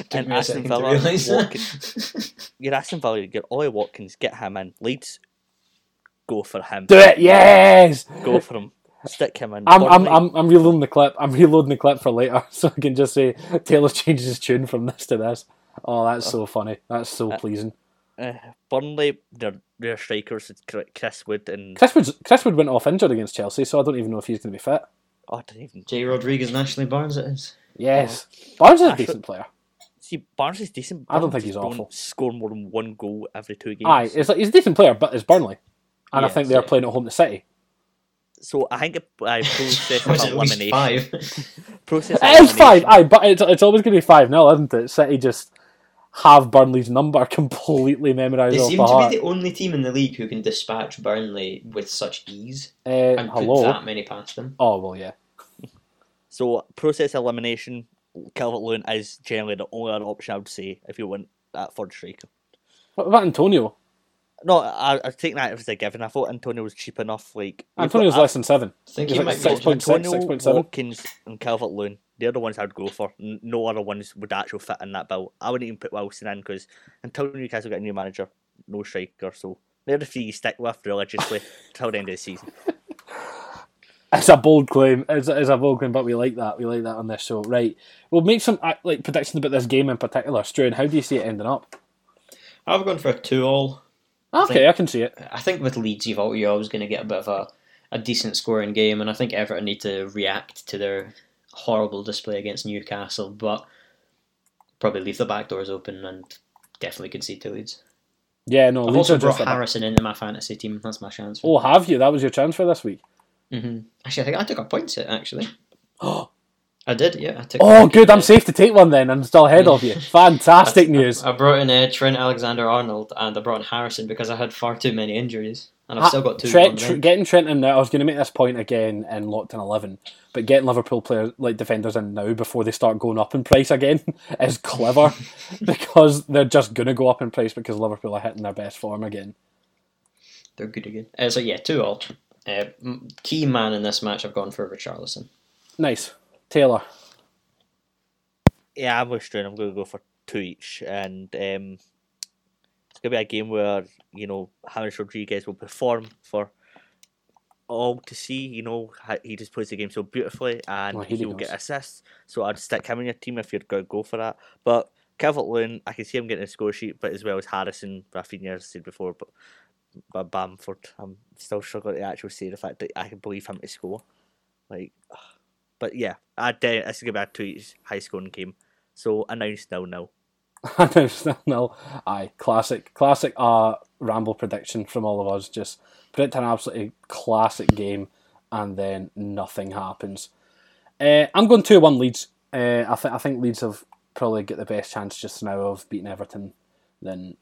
[SPEAKER 2] Took
[SPEAKER 3] and
[SPEAKER 2] me
[SPEAKER 3] Aston Villa,
[SPEAKER 2] realise.
[SPEAKER 3] Watkins, you're Aston Villa, you get Ollie Watkins, get him in. Leeds, go for him.
[SPEAKER 1] Do it, yes.
[SPEAKER 3] Go for him. Stick him in.
[SPEAKER 1] I'm, I'm, I'm, I'm reloading the clip. I'm reloading the clip for later, so I can just say Taylor changes his tune from this to this. Oh, that's so funny. That's so
[SPEAKER 3] Uh,
[SPEAKER 1] pleasing.
[SPEAKER 3] Uh, Burnley, their their strikers, it's Chri- Chris Wood and
[SPEAKER 1] Chris Wood, Chris Wood went off injured against Chelsea, so I don't even know if he's going to be fit.
[SPEAKER 3] oh, I didn't even
[SPEAKER 2] J. Rodriguez and Ashley Barnes it is.
[SPEAKER 1] Yes, Barnes is a
[SPEAKER 3] Actually-
[SPEAKER 1] decent player.
[SPEAKER 3] see. Barnes is decent.
[SPEAKER 1] I don't
[SPEAKER 3] Barnes
[SPEAKER 1] think
[SPEAKER 3] just
[SPEAKER 1] he's awful.
[SPEAKER 3] Score more than one goal every two games.
[SPEAKER 1] Aye, it's like, he's a decent player, but it's Burnley, and I think they're
[SPEAKER 2] yeah.
[SPEAKER 1] playing at home to City.
[SPEAKER 3] So I think a, a process of
[SPEAKER 2] at least
[SPEAKER 3] elimination.
[SPEAKER 2] five?
[SPEAKER 3] Process of
[SPEAKER 1] It is five, aye, but it's, it's always going to be five 0 isn't it? City just have Burnley's number completely memorised
[SPEAKER 2] They seem
[SPEAKER 1] by
[SPEAKER 2] to
[SPEAKER 1] heart.
[SPEAKER 2] be the only team in the league who can dispatch Burnley with such ease
[SPEAKER 1] Uh,
[SPEAKER 2] and
[SPEAKER 1] hello.
[SPEAKER 2] put that many past them.
[SPEAKER 1] Oh well, yeah.
[SPEAKER 3] So process elimination, Calvert Lewin is generally the only other option I would say if you want that third striker.
[SPEAKER 1] What about Antonio?
[SPEAKER 3] No, I, I take that as a given. I thought Antonio was cheap enough. Like
[SPEAKER 1] Antonio's
[SPEAKER 3] got-
[SPEAKER 1] less than seven.
[SPEAKER 2] I think
[SPEAKER 1] Is
[SPEAKER 2] he
[SPEAKER 1] it
[SPEAKER 2] might
[SPEAKER 1] six
[SPEAKER 2] be.
[SPEAKER 1] point- 6.6,
[SPEAKER 3] Antonio,
[SPEAKER 1] 6.7?
[SPEAKER 3] Watkins, and Calvert Lewin. They're the ones I'd go for. No other ones would actually fit in that bill. I wouldn't even put Wilson in because until Newcastle get a new manager, no striker. So they're the three you stick with religiously till the end of the season.
[SPEAKER 1] It's a bold claim. It's a, it's a bold claim, but we like that. We like that on this show. Right. We'll make some like predictions about this game in particular. Struan, how do you see it ending up?
[SPEAKER 2] I've gone for a two-all.
[SPEAKER 1] Okay,
[SPEAKER 2] think-
[SPEAKER 1] I can see it.
[SPEAKER 2] I think with Leeds, you've al- you're always going to get a bit of a, a decent scoring game, and I think Everton need to react to their horrible display against Newcastle, but probably leave the back doors open and definitely concede to Leeds.
[SPEAKER 1] Yeah, no.
[SPEAKER 2] I've
[SPEAKER 1] Leeds
[SPEAKER 2] also brought Harrison into my fantasy team. That's my chance.
[SPEAKER 1] Oh, have you? That was your transfer this week.
[SPEAKER 2] hmm Actually, I think I took a points hit. Actually,
[SPEAKER 1] Oh,
[SPEAKER 2] I did. Yeah, I took.
[SPEAKER 1] Oh, good. I'm safe to take one then. I'm still ahead of you. Fantastic news.
[SPEAKER 2] I brought in uh, Trent Alexander-Arnold, and I brought in Harrison because I had far too many injuries, and I've
[SPEAKER 1] Ha-
[SPEAKER 2] still got two.
[SPEAKER 1] Trent, Tr- getting Trent in now. I was going to make this point again in locked in eleven, but getting Liverpool players like defenders in now before they start going up in price again is clever because they're just going to go up in price because Liverpool are hitting their best form again.
[SPEAKER 2] They're good again. Uh, so yeah, two all. Uh, key man in this match, I've gone for Richarlison.
[SPEAKER 1] Nice, Taylor.
[SPEAKER 3] Yeah, I'm Strain. I'm going to go for two each, and um, it's going to be a game where you know James Rodriguez will perform for all to see. You know, he just plays the game so beautifully, and
[SPEAKER 1] Well, he
[SPEAKER 3] will
[SPEAKER 1] does.
[SPEAKER 3] get assists. So I'd stick him in your team if you're going to go for that. But Calvert Lewin, I can see him getting a score sheet, but as well as Harrison, Rafinha, as I said before, but. But Bamford, I'm still struggling to actually say the fact that I can believe him to score. Like, but yeah, I'd, uh, this is going to two high scoring game. So announced
[SPEAKER 1] no, no, no. Aye, classic, classic. Uh, ramble prediction from all of us. Just predict an absolutely classic game, and then nothing happens. Uh, I'm going two one Leeds. Uh, I think I think Leeds have probably got the best chance just now of beating Everton than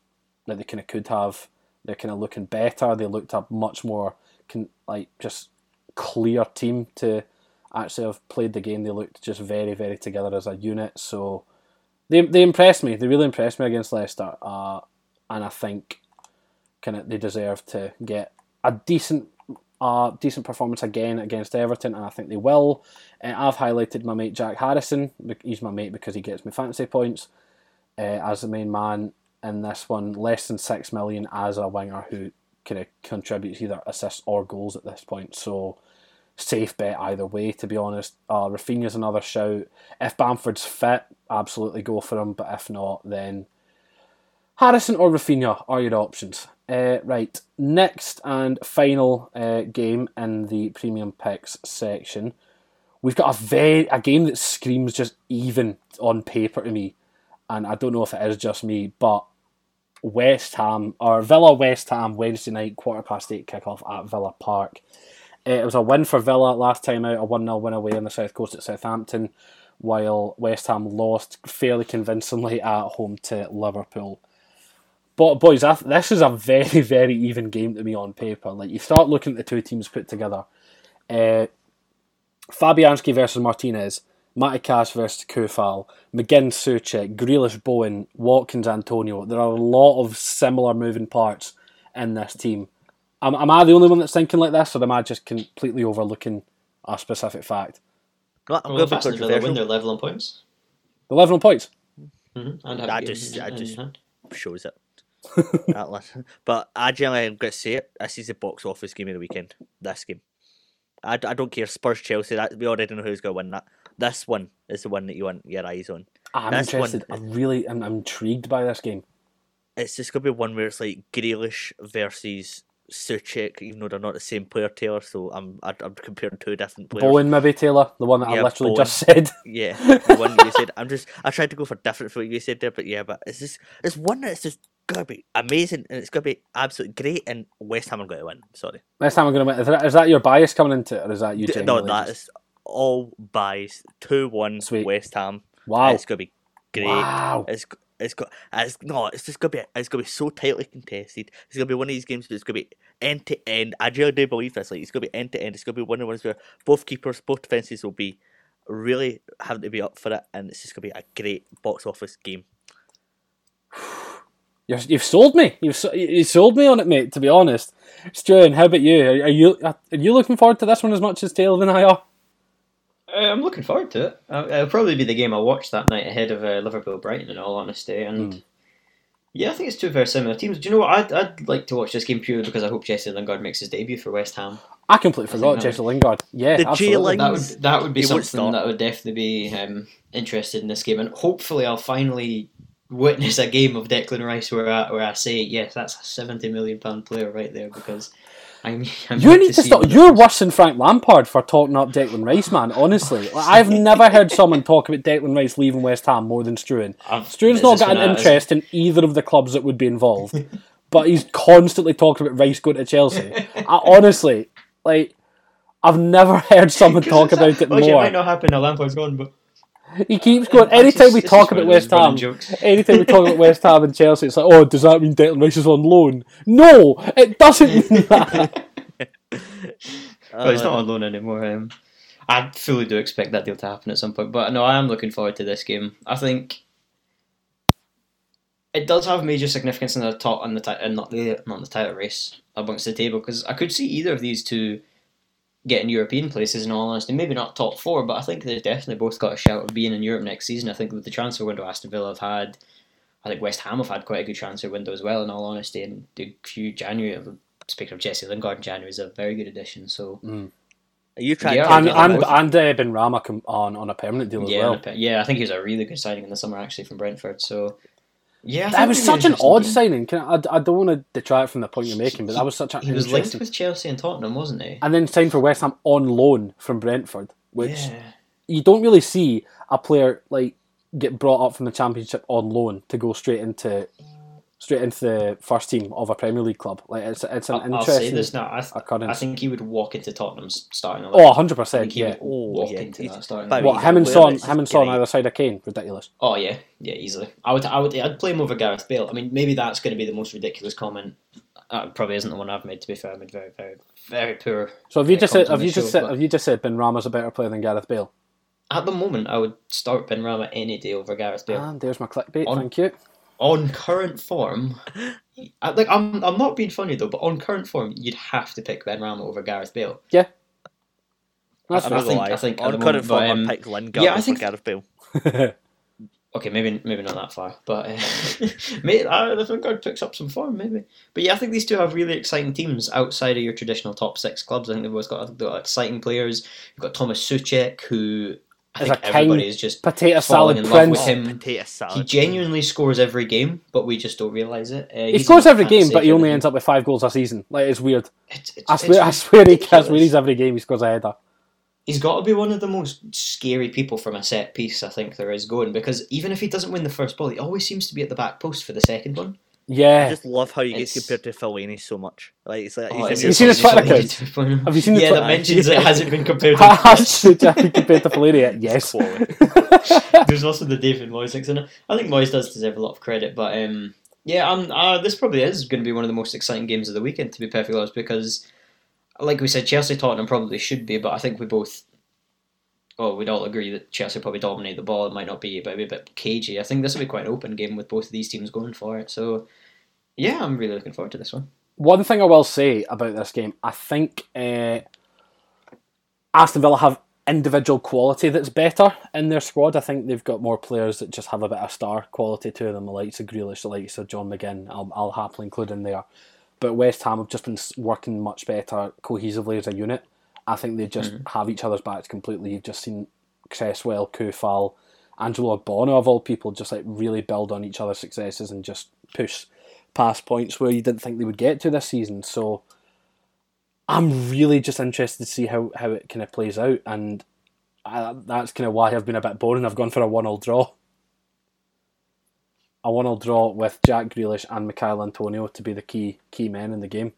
[SPEAKER 1] that they kind of could have. They're kind of looking better. They looked a much more con- like just clear team to actually have played the game. They looked just very very together as a unit. So they they impressed me. They really impressed me against Leicester, uh, and I think kind of they deserve to get a decent uh, decent performance again against Everton, and I think they will. Uh, I've highlighted my mate Jack Harrison. He's my mate because he gets me fantasy points uh, as the main man in this one. Less than six million as a winger who kind of contributes either assists or goals at this point. So safe bet either way, to be honest. Uh, Rafinha's another shout. If Bamford's fit, absolutely go for him. But if not, then Harrison or Rafinha are your options. Uh, right, next and final uh, game in the premium picks section. We've got a very a game that screams just even on paper to me, and I don't know if it is just me, but West Ham or Villa West Ham Wednesday night quarter past eight kickoff at Villa Park. Uh, it was a win for Villa last time out, a 1 0 win away on the south coast at Southampton, while West Ham lost fairly convincingly at home to Liverpool. But boys, this is a very, very even game to me on paper. Like you start looking at the two teams put together, uh, Fabianski versus Martinez, Matty Cash versus Coufal, McGinn, Soucek, Grealish, Bowen, Watkins, Antonio. There are a lot of similar moving parts in this team. Am, am I the only one that's thinking like this, or am I just completely overlooking a specific fact?
[SPEAKER 3] No, I'm
[SPEAKER 2] Well,
[SPEAKER 3] going to be
[SPEAKER 2] Aston Villa win,
[SPEAKER 3] controversial.
[SPEAKER 2] they're level on points.
[SPEAKER 1] The level of points.
[SPEAKER 2] Mm-hmm. And have
[SPEAKER 3] I just-
[SPEAKER 2] in-
[SPEAKER 3] I just- Shows it. That list. but I generally am going to say it. This is the box office game of the weekend. This game. I, I don't care. Spurs Chelsea. That we already know who's going to win that. This one is the one that you want your eyes on.
[SPEAKER 1] I'm
[SPEAKER 3] This one-
[SPEAKER 1] interested. I'm really I'm, I'm intrigued by this game.
[SPEAKER 3] It's just going to be one where it's like Grealish versus Soucek, even though they're not the same player, Taylor. So I'm I, I'm comparing two different players.
[SPEAKER 1] Bowen, maybe Taylor, the one that I literally
[SPEAKER 3] Bowen.
[SPEAKER 1] just said.
[SPEAKER 3] Yeah, the one you said. I'm just. I tried to go for different for what you said there, but yeah, but it's just. It's one that's just gonna be amazing and it's gonna be absolutely great. And West Ham are going to win. Sorry.
[SPEAKER 1] Next time I'm going to win. Is that, is that your bias coming into it, or is that you?
[SPEAKER 3] D- no, that
[SPEAKER 1] just-
[SPEAKER 3] is all bias. Two one. West Ham.
[SPEAKER 1] Wow.
[SPEAKER 3] It's gonna be great.
[SPEAKER 1] Wow.
[SPEAKER 3] It's it's got it's no, it's just gonna be it's gonna be so tightly contested. It's gonna be one of these games that's gonna be end to end. I really do believe this. Like it's gonna be end to end. It's gonna be one of the ones where both keepers, both defenses will be really having to be up for it, and it's just gonna be a great box office game.
[SPEAKER 1] You've sold me. You've you sold me on it, mate. To be honest, Struan, how about you? Are, are you are you looking forward to this one as much as Taylor and I are?
[SPEAKER 2] Uh, I'm looking forward to it. Uh, It'll probably be the game I watch that night ahead of uh, Liverpool Brighton. In all honesty, and
[SPEAKER 1] Mm.
[SPEAKER 2] yeah, I think it's two very similar teams. Do you know what? I'd, I'd like to watch this game purely because I hope Jesse Lingard makes his debut for West Ham.
[SPEAKER 1] I completely
[SPEAKER 2] I
[SPEAKER 1] forgot
[SPEAKER 2] that
[SPEAKER 1] Jesse Lingard. Yeah,
[SPEAKER 3] The
[SPEAKER 1] absolutely.
[SPEAKER 3] J-Ling-
[SPEAKER 2] That would that would be
[SPEAKER 3] He
[SPEAKER 2] something
[SPEAKER 3] start.
[SPEAKER 2] that would definitely be um, interested in this game, and hopefully I'll finally witness a game of Declan Rice where I, where I say yes, that's a seventy million pound player right there because I'm. I'm
[SPEAKER 1] You need to
[SPEAKER 2] see
[SPEAKER 1] stop. You're worse than Frank Lampard for talking up Declan Rice, man. Honestly, Like, I've never heard someone talk about Declan Rice leaving West Ham more than Struan.
[SPEAKER 2] I've-
[SPEAKER 1] Struan's not got an
[SPEAKER 2] I-
[SPEAKER 1] interest in either of the clubs that would be involved, but he's constantly talking about Rice going to Chelsea. I honestly, like, I've never heard someone talk about it oh,
[SPEAKER 2] okay, It
[SPEAKER 1] more.
[SPEAKER 2] might not happen Lampard's gone, but
[SPEAKER 1] He keeps going.
[SPEAKER 2] It's
[SPEAKER 1] Anytime
[SPEAKER 2] just-
[SPEAKER 1] we talk about West Ham,
[SPEAKER 2] jokes.
[SPEAKER 1] anytime we talk about West Ham and Chelsea, it's like, oh, does that mean Declan Rice is on loan? No, it doesn't mean that.
[SPEAKER 2] But he's
[SPEAKER 3] Uh,
[SPEAKER 2] not on loan anymore. Um, I fully do expect that deal to happen at some point. But no, I am looking forward to this game. I think it does have major significance in the top on the ti- and not the not the title race amongst the table because I could see either of these two getting European places. In all honesty, maybe not top four, but I think they've definitely both got a shout of being in Europe next season. I think with the transfer window Aston Villa have had. I think West Ham have had quite a good transfer window as well. In all honesty, and the few January. Speaking of Jesse Lingard, in January is a very good addition. So
[SPEAKER 3] Are you trying
[SPEAKER 2] Yeah,
[SPEAKER 3] to
[SPEAKER 1] and
[SPEAKER 2] Yeah,
[SPEAKER 1] and, and uh, Benrahma on on a permanent deal as
[SPEAKER 2] yeah,
[SPEAKER 1] well.
[SPEAKER 2] and a yeah, I think he was a really good signing in the summer actually from Brentford. So yeah, I
[SPEAKER 1] That was such an odd signing. Can I, I don't want to detract from the point you're making, but that was such a
[SPEAKER 2] He was linked with Chelsea and Tottenham, wasn't he?
[SPEAKER 1] And then signed for West Ham on loan from Brentford, which
[SPEAKER 2] yeah.
[SPEAKER 1] you don't really see a player like get brought up from the Championship on loan to go straight into straight into the first team of a Premier League club. Like it's it's an
[SPEAKER 2] I'll, I'll say this now. I, th- I think he would walk into Tottenham's starting
[SPEAKER 1] oh,
[SPEAKER 2] eleven.
[SPEAKER 1] 100 percent. Yeah.
[SPEAKER 2] would
[SPEAKER 3] Oh,
[SPEAKER 2] walk
[SPEAKER 3] yeah,
[SPEAKER 2] into that starting
[SPEAKER 3] but.
[SPEAKER 1] What
[SPEAKER 3] he's
[SPEAKER 1] him and Son, him and Son either side of Kane, ridiculous.
[SPEAKER 2] Oh yeah, yeah, easily. I would, I would, I'd play him over Gareth Bale. I mean, maybe that's going to be the most ridiculous comment. Uh, probably isn't the one I've made. To be fair, I made very, very, very poor.
[SPEAKER 1] So have you
[SPEAKER 2] uh,
[SPEAKER 1] just said, have you
[SPEAKER 2] the
[SPEAKER 1] just
[SPEAKER 2] show,
[SPEAKER 1] said, have you just said Benrahma's a better player than Gareth Bale?
[SPEAKER 2] At the moment, I would start Benrahma any day over Gareth Bale.
[SPEAKER 1] And there's my clickbait.
[SPEAKER 2] On-
[SPEAKER 1] Thank you.
[SPEAKER 2] On current form, I, like I'm, I'm not being funny though, but on current form, you'd have to pick Benrahma over Gareth Bale.
[SPEAKER 1] Yeah, that's
[SPEAKER 2] I
[SPEAKER 1] fair.
[SPEAKER 2] think- I think at
[SPEAKER 3] on
[SPEAKER 2] the
[SPEAKER 3] current
[SPEAKER 2] moment,
[SPEAKER 3] form,
[SPEAKER 2] but,
[SPEAKER 3] I
[SPEAKER 2] um,
[SPEAKER 3] picked Lingard
[SPEAKER 2] yeah, I
[SPEAKER 3] over
[SPEAKER 2] think-
[SPEAKER 3] Gareth Bale.
[SPEAKER 2] Okay, maybe maybe not that far, but uh, mate, I, I think God picks up some form maybe. But yeah, I think these two have really exciting teams outside of your traditional top six clubs. I think they've both got, they've got exciting players. You've got Thomas Soucek, who I
[SPEAKER 1] Is
[SPEAKER 2] think
[SPEAKER 1] a king
[SPEAKER 2] everybody is just
[SPEAKER 1] Potato
[SPEAKER 2] falling
[SPEAKER 1] salad
[SPEAKER 2] in love
[SPEAKER 1] prince.
[SPEAKER 2] with him.
[SPEAKER 3] Potato salad.
[SPEAKER 2] He genuinely scores every game, but we just don't realise it. Uh,
[SPEAKER 1] He scores every game, but he only ends
[SPEAKER 2] up.
[SPEAKER 1] up with five goals a season. Like it's weird.
[SPEAKER 2] It's, it's,
[SPEAKER 1] I
[SPEAKER 2] it's
[SPEAKER 1] swear, I swear he
[SPEAKER 2] ridiculous.
[SPEAKER 1] has wins every game. He scores a header.
[SPEAKER 2] He's got to be one of the most scary people from a set piece I think there is going because even if he doesn't win the first ball, he always seems to be at the back post for the second one.
[SPEAKER 3] I just love how he gets
[SPEAKER 2] It's-
[SPEAKER 3] compared to Fellaini so much. Like it's like
[SPEAKER 2] Oh,
[SPEAKER 3] he's
[SPEAKER 2] it's-
[SPEAKER 1] you
[SPEAKER 3] your
[SPEAKER 1] seen his
[SPEAKER 3] top
[SPEAKER 1] Twitter account? Have you seen the
[SPEAKER 2] yeah,
[SPEAKER 1] Twitter-
[SPEAKER 2] that mentions it hasn't been compared to.
[SPEAKER 1] Has Jackie compared to Fellaini? Yes.
[SPEAKER 2] There's also the David Moyes thing, and I think Moyes does deserve a lot of credit. But um, yeah, um, uh, this probably is going to be one of the most exciting games of the weekend, to be perfectly honest, because, like we said, Chelsea Tottenham probably should be, but I think we both, well, we'd all agree that Chelsea probably dominate the ball. It might not be, but it'd be a bit cagey. I think this will be quite an open game with both of these teams going for it. So, yeah, I'm really looking forward to this one.
[SPEAKER 1] One thing I will say about this game, I think uh, Aston Villa have individual quality that's better in their squad. I think they've got more players that just have a bit of star quality to them, the likes of Grealish, the likes of John McGinn. I'll, I'll happily include in there. But West Ham have just been working much better cohesively as a unit. I think they just have each other's backs completely. You've just seen Cresswell, Coufal, Angelo Ogbonna of all people just like really build on each other's successes and just push past points where you didn't think they would get to this season. So I'm really just interested to see how, how it kind of plays out, and I, that's kind of why I've been a bit boring. I've gone for a one-all draw, a one-all draw with Jack Grealish and Mikhail Antonio to be the key key men in the game.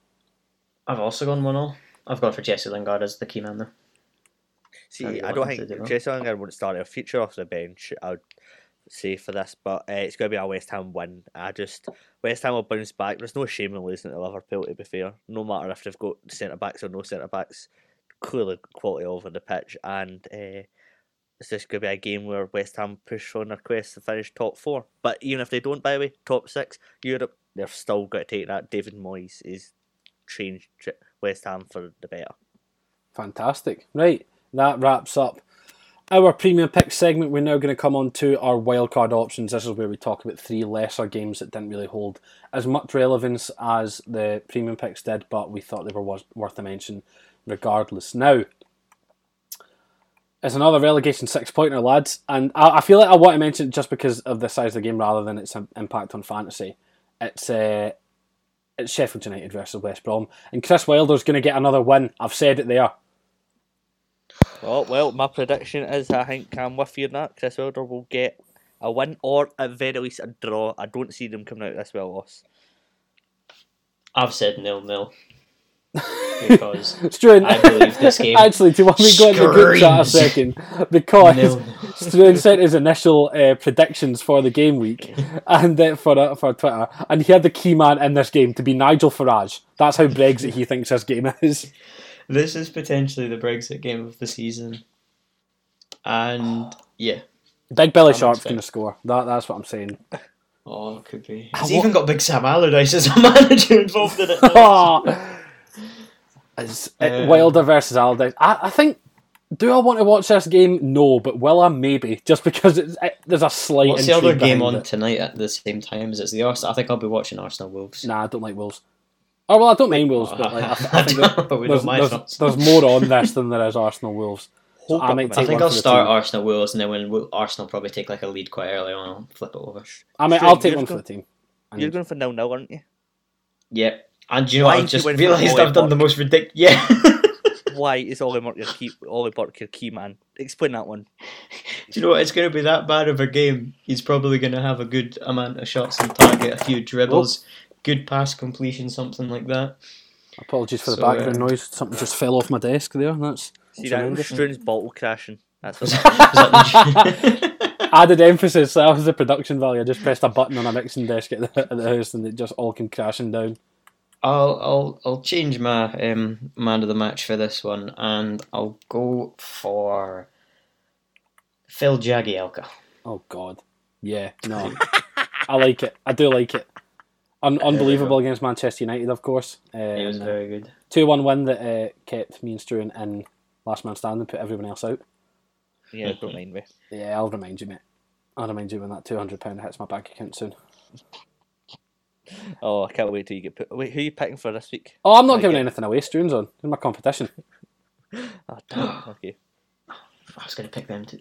[SPEAKER 2] I've also gone 1 0. I've gone for Jesse Lingard as the key man, though.
[SPEAKER 3] See,
[SPEAKER 2] How
[SPEAKER 3] I don't think
[SPEAKER 2] to do that?
[SPEAKER 3] Jesse Lingard would start a feature off the bench. I would say for this, but uh, it's going to be a West Ham win. I just West Ham will bounce back. There's no shame in losing to Liverpool. To be fair, no matter if they've got centre backs or no centre backs, clearly quality over the pitch, and uh, it's just going to be a game where West Ham push on their quest to finish top four. But even if they don't, by the way, top six, Europe, they're still going to take that. David Moyes is changed West Ham for the better.
[SPEAKER 1] Fantastic. Right, that wraps up our premium pick segment. We're now going to come on to our wildcard options. This is where we talk about three lesser games that didn't really hold as much relevance as the premium picks did, but we thought they were worth a mention regardless. Now, it's another relegation six pointer, lads, and I, feel like I want to mention it just because of the size of the game rather than its impact on fantasy. It's uh, it's Sheffield United versus West Brom, and Chris Wilder's going to get another win. I've said it there.
[SPEAKER 3] Oh, well, my prediction is I think I'm with you in that. Chris Wilder will get a win or at very least a draw. I don't see them coming out this well loss.
[SPEAKER 2] I've said nil nil. Because
[SPEAKER 1] Struan,
[SPEAKER 2] I believe this game.
[SPEAKER 1] Actually, do you want me to go into the group chat a second? Because Struan sent his initial uh, predictions for the game week and uh, for uh, for Twitter, and he had the key man in this game to be Nigel Farage. That's how Brexit he thinks this game is.
[SPEAKER 2] This is potentially the Brexit game of the season, and yeah,
[SPEAKER 1] Big Billy Sharp's going to score. That that's what I'm saying.
[SPEAKER 2] Oh, it could be. He's even got Big Sam Allardyce as a manager involved in it. oh.
[SPEAKER 1] As, uh, Wilder versus Allardyce. I, I think. Do I want to watch this game? No, but will I? Maybe just because it, there's a slight.
[SPEAKER 2] What's the other game on it. tonight at the same time? Is it the Arsenal? I think I'll be watching Arsenal Wolves.
[SPEAKER 1] Nah, I don't like Wolves. Oh well, I don't mind Wolves, oh. but like, I, I think there's, there's, there's, more on this than there is Arsenal Wolves.
[SPEAKER 2] So I, I, think I'll start Arsenal Wolves, and then when Arsenal probably take like a lead quite early on, I'll flip it over.
[SPEAKER 1] I mean, I'll take one for the team.
[SPEAKER 3] You're going for nil nil, aren't you?
[SPEAKER 2] Yeah, and you know what? I've just realised I've done the most ridiculous. Yeah.
[SPEAKER 3] Why is Ollie Burke your key? Ollie Burke your key man? Explain that one.
[SPEAKER 2] Do you know what? It's going to be that bad of a game. He's probably going to have a good amount of shots on target, a few dribbles, oh. Good pass completion, something like that.
[SPEAKER 1] Apologies for the background uh, noise. Something just fell off my desk there. That's
[SPEAKER 3] see that Struan's bottle crashing. That's what
[SPEAKER 1] added emphasis. That was the production value. I just pressed a button on a mixing desk at the, at the house, and it just all came crashing down.
[SPEAKER 2] I'll I'll I'll change my um, man of the match for this one, and I'll go for Phil Jagielka.
[SPEAKER 1] Oh God, yeah, no, I like it. I do like it. Un- unbelievable against Manchester United, of course.
[SPEAKER 2] Um, it was very good.
[SPEAKER 1] Two one win that uh, kept me and Struan in last man standing, put everyone else out.
[SPEAKER 3] Yeah, don't mind me.
[SPEAKER 1] Yeah, I'll remind you, mate. I'll remind you when that two hundred pound hits my bank account soon.
[SPEAKER 3] Oh, I can't wait till you get put. Wait, who are you picking for this week?
[SPEAKER 1] Oh, I'm not giving anything away. Struan's on. in my competition.
[SPEAKER 3] oh, damn. Okay.
[SPEAKER 2] I was going to pick them too.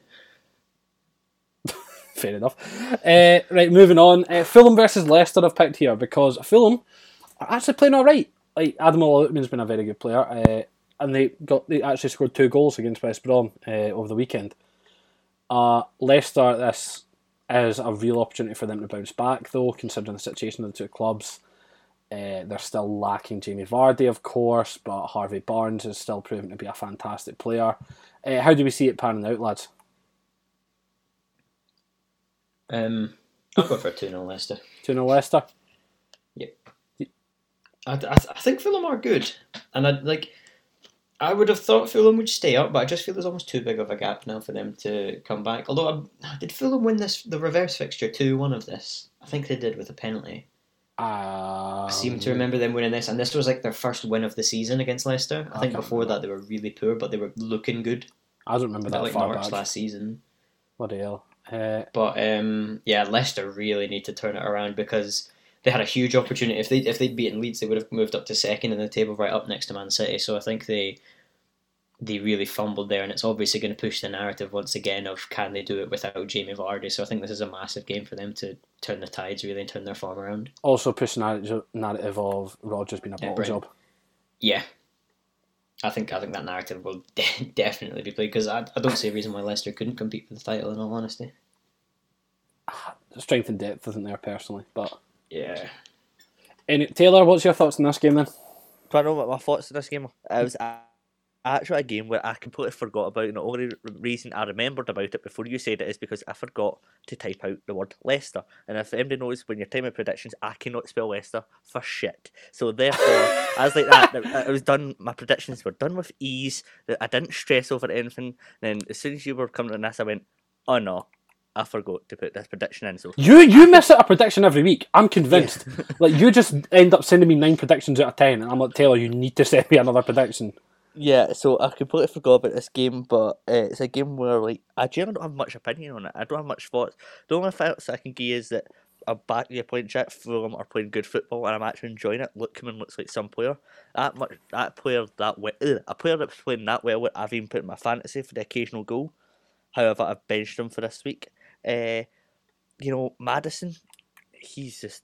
[SPEAKER 1] Fair enough. Uh, right, moving on. Uh, Fulham versus Leicester I've picked here because Fulham are actually playing all right. Like Ademola Lookman's been a very good player, uh, and they got they actually scored two goals against West Brom uh, over the weekend. Uh, Leicester, this is a real opportunity for them to bounce back, though, considering the situation of the two clubs. Uh, they're still lacking Jamie Vardy, of course, but Harvey Barnes is still proving to be a fantastic player. How do we see it panning out, lads?
[SPEAKER 2] Um, I'll go for 2 0 Leicester.
[SPEAKER 1] 2 0 Leicester?
[SPEAKER 2] Yep. I, I, I think Fulham are good. And I like. I would have thought Fulham would stay up, but I just feel there's almost too big of a gap now for them to come back. Although, I, did Fulham win this the reverse fixture two one of this? I think they did with a penalty.
[SPEAKER 1] Um,
[SPEAKER 2] I seem to remember them winning this, and this was like their first win of the season against Leicester. I, I think before that they were really poor, but they were looking good.
[SPEAKER 1] I don't remember that
[SPEAKER 2] like
[SPEAKER 1] far
[SPEAKER 2] Norwich
[SPEAKER 1] back.
[SPEAKER 2] last season.
[SPEAKER 1] What the hell! Uh,
[SPEAKER 2] but um, yeah, Leicester really need to turn it around because they had a huge opportunity. If they if they'd beaten Leeds, they would have moved up to second in the table, right up next to Man City. So I think they they really fumbled there, and it's obviously going to push the narrative once again of can they do it without Jamie Vardy. So I think this is a massive game for them to turn the tides really and turn their form around.
[SPEAKER 1] Also, push the narrative of Rodgers being a bottle yeah, job.
[SPEAKER 2] Yeah, I think I think that narrative will de- definitely be played because I, I don't see a reason why Leicester couldn't compete for the title. In all honesty,
[SPEAKER 1] strength and depth isn't there personally, but
[SPEAKER 2] yeah.
[SPEAKER 1] And Taylor, what's your thoughts on this game then?
[SPEAKER 3] Do I know what my thoughts on this game? It was actually a game where I completely forgot about. And the only reason I remembered about it before you said it is because I forgot to type out the word Leicester. And if anybody knows when you're timing predictions, I cannot spell Leicester for shit. So therefore, I was like ah, that. It was done. My predictions were done with ease. That I didn't stress over anything. And Then as soon as you were coming to this, I went, "Oh no." I forgot to put this prediction in, so
[SPEAKER 1] You you miss out a prediction every week. I'm convinced. like you just end up sending me nine predictions out of ten, and I'm like Taylor, you need to send me another prediction.
[SPEAKER 3] Yeah, so I completely forgot about this game, but uh, it's a game where like I generally don't have much opinion on it. I don't have much thoughts. The only thoughts I can give is that I'm back to your point, Jack. Fulham are playing good football, and I'm actually enjoying it. Lookman looks like some player. That much, that player that way, a player that's playing that well. I've even put in my fantasy for the occasional goal. However, I've benched him for this week. Uh, you know, Maddison, he's just.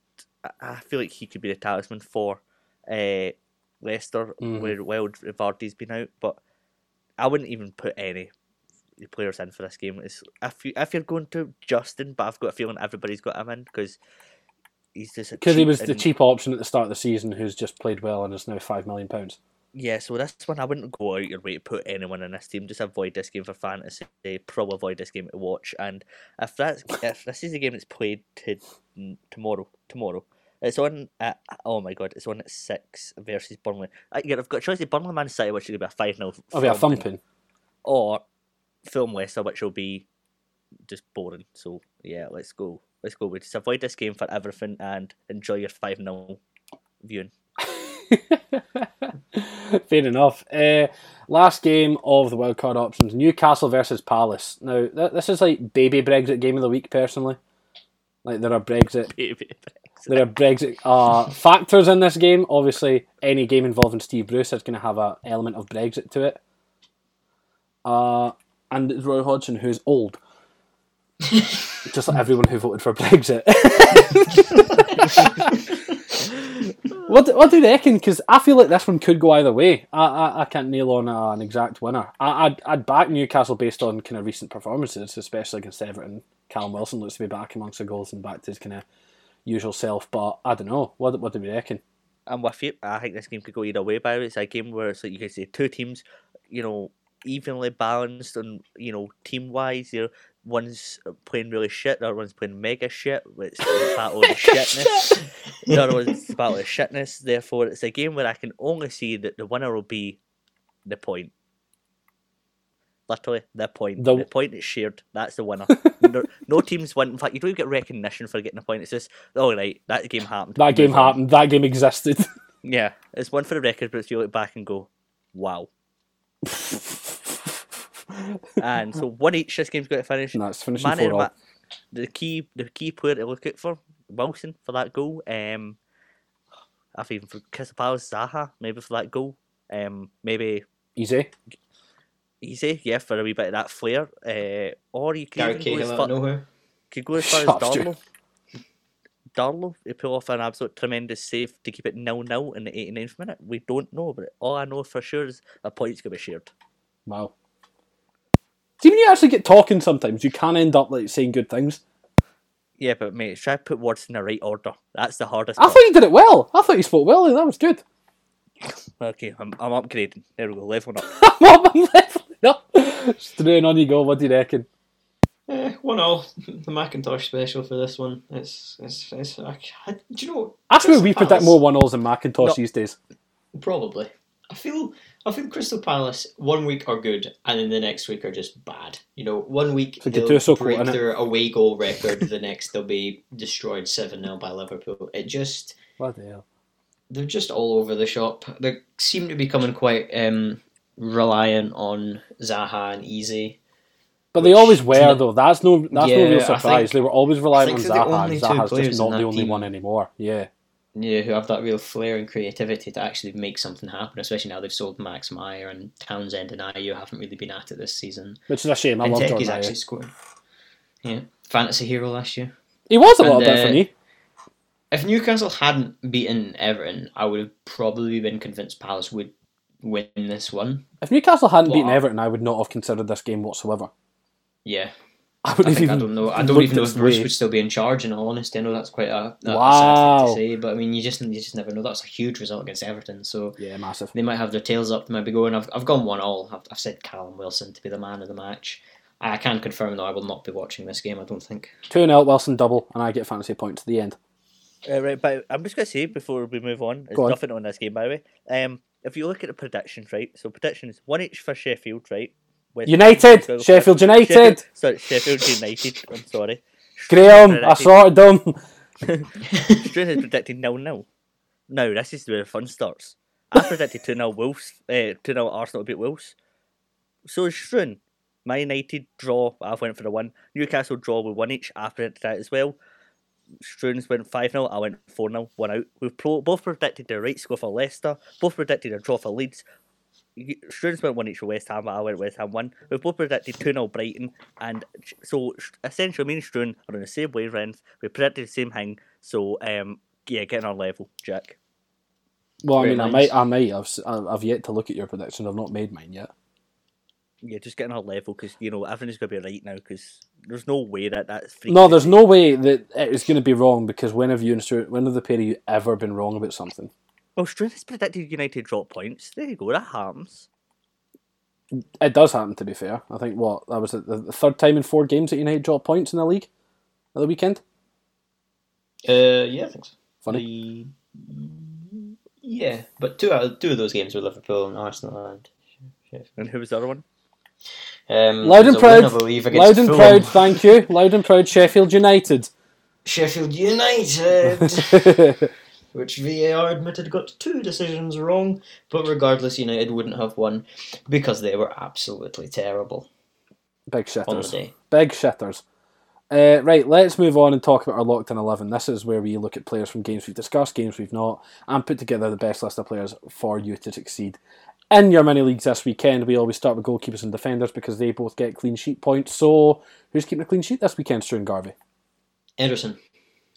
[SPEAKER 3] I- feel like he could be the talisman for uh, Leicester,
[SPEAKER 1] Mhm.
[SPEAKER 3] where well Vardy's been out, but I wouldn't even put any players in for this game. It's, if you if you're going to Justin, but I've got a feeling everybody's got him in because he's just
[SPEAKER 1] Because he was the cheap option at the start of the season, who's just played well and is now five million pounds.
[SPEAKER 3] Yeah, so this one I wouldn't go out your way to put anyone in this team. Just avoid this game for fantasy. Probably avoid this game to watch. And if that's if this is a game that's played to tomorrow, tomorrow it's on. At, oh my god, it's on at six versus Burnley. Uh, yeah, I've got a choice of Burnley Man City, which will be a five 0
[SPEAKER 1] I'll be thumping.
[SPEAKER 3] or Fulham Leicester, which will be just boring. So yeah, let's go. Let's go. We just avoid this game for everything and enjoy your five 0 viewing.
[SPEAKER 1] Fair enough. Uh, last game of the wildcard options: Newcastle versus Palace. Now, th- this is like baby Brexit game of the week. Personally, like there are Brexit, there are Brexit uh, factors in this game. Obviously, any game involving Steve Bruce is going to have an element of Brexit to it. Uh, and it's Roy Hodgson, who's old, just like everyone who voted for Brexit. What what do you reckon? Because I feel like this one could go either way. I I, I can't nail on uh, an exact winner. I, I'd I'd back Newcastle based on kind of recent performances, especially against Everton. Callum Wilson looks to be back amongst the goals and back to his kind of usual self. But I don't know. What what do we reckon?
[SPEAKER 3] I'm with you. I think this game could go either way. By the way, it's a game where it's like you can say two teams, you know, evenly balanced and you know team wise. You know, one's uh, playing really shit, the other one's playing mega shit. It's a battle of shitness. The other one's a battle of shitness. Therefore, it's a game where I can only see that the winner will be the point. Literally, the point.
[SPEAKER 1] The-
[SPEAKER 3] The, point is shared. That's the winner. no, no teams win. In fact, you don't even get recognition for getting a point. It's just, oh, right, that game happened.
[SPEAKER 1] That game
[SPEAKER 3] Move on.
[SPEAKER 1] happened. That game existed.
[SPEAKER 3] Yeah, it's one for the record, but you look back and go, wow. and so one each this game's got to finish.
[SPEAKER 1] no, it's finishing
[SPEAKER 3] Man
[SPEAKER 1] four
[SPEAKER 3] in
[SPEAKER 1] all.
[SPEAKER 3] the key the key player to look out for Wilson for that goal. Um, I've even for Crystal Palace Zaha maybe for that goal. Um, maybe
[SPEAKER 1] Eze.
[SPEAKER 3] easy yeah for a wee bit of that flair. Uh, or you could
[SPEAKER 2] Gary
[SPEAKER 3] even go
[SPEAKER 2] Cahill
[SPEAKER 3] as
[SPEAKER 2] out
[SPEAKER 3] far, could go as far as
[SPEAKER 1] Shut up,
[SPEAKER 3] Darlow. Darlow, he pull off an absolute tremendous save to keep it nil nil in the 89th minute. We don't know, but all I know for sure is a point's gonna be shared.
[SPEAKER 1] Wow. See, when you actually get talking, sometimes you can end up like saying good things.
[SPEAKER 3] Yeah, but mate, try to put words in the right order. That's the hardest.
[SPEAKER 1] I
[SPEAKER 3] part.
[SPEAKER 1] thought you did it well. I thought you spoke well. That was good.
[SPEAKER 3] Okay, I'm, I'm upgrading. There we go, leveling up.
[SPEAKER 1] I'm up. I'm leveling up. Straight on you go. What do you reckon?
[SPEAKER 2] Eh, one all. The Macintosh special for this one. It's it's, it's I, I, do you know?
[SPEAKER 1] I swear we predict
[SPEAKER 2] Palace-
[SPEAKER 1] more one alls than Macintosh
[SPEAKER 3] No.
[SPEAKER 1] these days.
[SPEAKER 2] Probably. I feel I feel Crystal Palace one week are good and then the next week are just bad. You know, one week
[SPEAKER 1] So
[SPEAKER 2] they'll
[SPEAKER 1] Gattuso quote,
[SPEAKER 2] break
[SPEAKER 1] innit?
[SPEAKER 2] their away goal record, the next they'll be destroyed seven 0 by Liverpool. It just
[SPEAKER 1] What the hell?
[SPEAKER 2] they're just all over the shop. They seem to be coming quite um, reliant on Zaha and Eze.
[SPEAKER 1] But they always were though. That's no. That's no real surprise.
[SPEAKER 2] think-
[SPEAKER 1] they were always relying on
[SPEAKER 2] think they're the
[SPEAKER 1] Zaha.
[SPEAKER 2] only
[SPEAKER 1] and
[SPEAKER 2] two
[SPEAKER 1] Zaha's just not the only
[SPEAKER 2] team.
[SPEAKER 1] one anymore. Yeah.
[SPEAKER 2] Yeah, who have that real flair and creativity to actually make something happen, especially now they've sold Max Meyer and Townsend and Ayew haven't really been at it this season.
[SPEAKER 1] Which is a shame. I
[SPEAKER 2] and
[SPEAKER 1] love
[SPEAKER 2] Teki's
[SPEAKER 1] Jordan
[SPEAKER 2] actually scored. Yeah, fantasy hero last year.
[SPEAKER 1] He was a
[SPEAKER 2] and,
[SPEAKER 1] bit
[SPEAKER 2] uh,
[SPEAKER 1] for me.
[SPEAKER 2] If Newcastle hadn't beaten Everton, I would have probably been convinced Palace would win this one.
[SPEAKER 1] If Newcastle hadn't beaten
[SPEAKER 2] Wow.
[SPEAKER 1] Everton, I would not have considered this game whatsoever.
[SPEAKER 2] Yeah,
[SPEAKER 1] I
[SPEAKER 2] I,
[SPEAKER 1] wouldn't
[SPEAKER 2] think, I don't know. I don't even know if Bruce
[SPEAKER 1] way.
[SPEAKER 2] would still be in charge. In all honesty, I know that's quite a, a, a
[SPEAKER 1] Wow.
[SPEAKER 2] sad thing to say, but I mean, you just you just never know. That's a huge result against Everton, so
[SPEAKER 1] Yeah, massive.
[SPEAKER 2] they might have their tails up. They might be going. I've, I've gone one all. I've, I've said Callum Wilson to be the man of the match. I can confirm though I will not be watching this game. I don't think.
[SPEAKER 1] 2 0 Wilson double, and I get fantasy points at the end.
[SPEAKER 3] Uh, right, but I'm just gonna say before we move on, there's
[SPEAKER 1] on.
[SPEAKER 3] nothing on this game by the way. Um, if you look at the predictions, right? So predictions one each for Sheffield, right?
[SPEAKER 1] United! Sheffield United!
[SPEAKER 3] Sheffield, sorry, Sheffield United. I'm sorry.
[SPEAKER 1] Graham, I sorted them.
[SPEAKER 3] Struan has predicted nil nil. Now this is where the fun starts. I predicted two 0 Wolves, uh, two 0 Arsenal to beat Wolves. So is. My United draw. I've went for the one. Newcastle draw with one each. I predicted that as well. Struan's went five 0 I went four 0 one out. We've pro- both predicted the right score for Leicester. Both predicted a draw for Leeds. Struan's went one each for West Ham. But I went West Ham one. We've both predicted two 0 Brighton, and so essentially me and Struan are on the same wavelength. We predicted the same thing. So um, yeah, getting our level, Jack.
[SPEAKER 1] Well, I
[SPEAKER 2] Very
[SPEAKER 1] mean, I
[SPEAKER 2] nice.
[SPEAKER 1] might, I might. I've, s- I've I've yet to look at your prediction. I've not made mine yet.
[SPEAKER 3] Yeah, just getting our level because you know everything's gonna be right now because there's no way that that's.
[SPEAKER 1] No, there's no way that it is going to be wrong because when have you and Struan, when have the pair of you ever been wrong about something?
[SPEAKER 3] Well, Struan has predicted United drop points. There you go. That happens.
[SPEAKER 1] It does happen, to be fair. I think what that was the, the third time in four games that United dropped points in the league at the weekend.
[SPEAKER 2] Uh, yeah, I think so.
[SPEAKER 1] Funny.
[SPEAKER 2] The- yeah, but two out of, two of those games were Liverpool and Arsenal and.
[SPEAKER 3] And who was the other one?
[SPEAKER 2] Um,
[SPEAKER 1] Loud
[SPEAKER 2] there's
[SPEAKER 1] and
[SPEAKER 2] a win,
[SPEAKER 1] proud.
[SPEAKER 2] I believe, against
[SPEAKER 1] Loud and
[SPEAKER 2] Fulham.
[SPEAKER 1] proud, thank you. Loud and proud, Sheffield United.
[SPEAKER 2] Sheffield United, which VAR admitted got two decisions wrong, but regardless, United wouldn't have won because they were absolutely terrible
[SPEAKER 1] Big shitters. Big shitters. Uh, right, let's move on and talk about our locked in 11. This is where we look at players from games we've discussed, games we've not, and put together the best list of players for you to succeed. In your mini leagues this weekend, we always start with goalkeepers and defenders because they both get clean sheet points. So, who's keeping a clean sheet this weekend, Struan Garvey?
[SPEAKER 2] Ederson.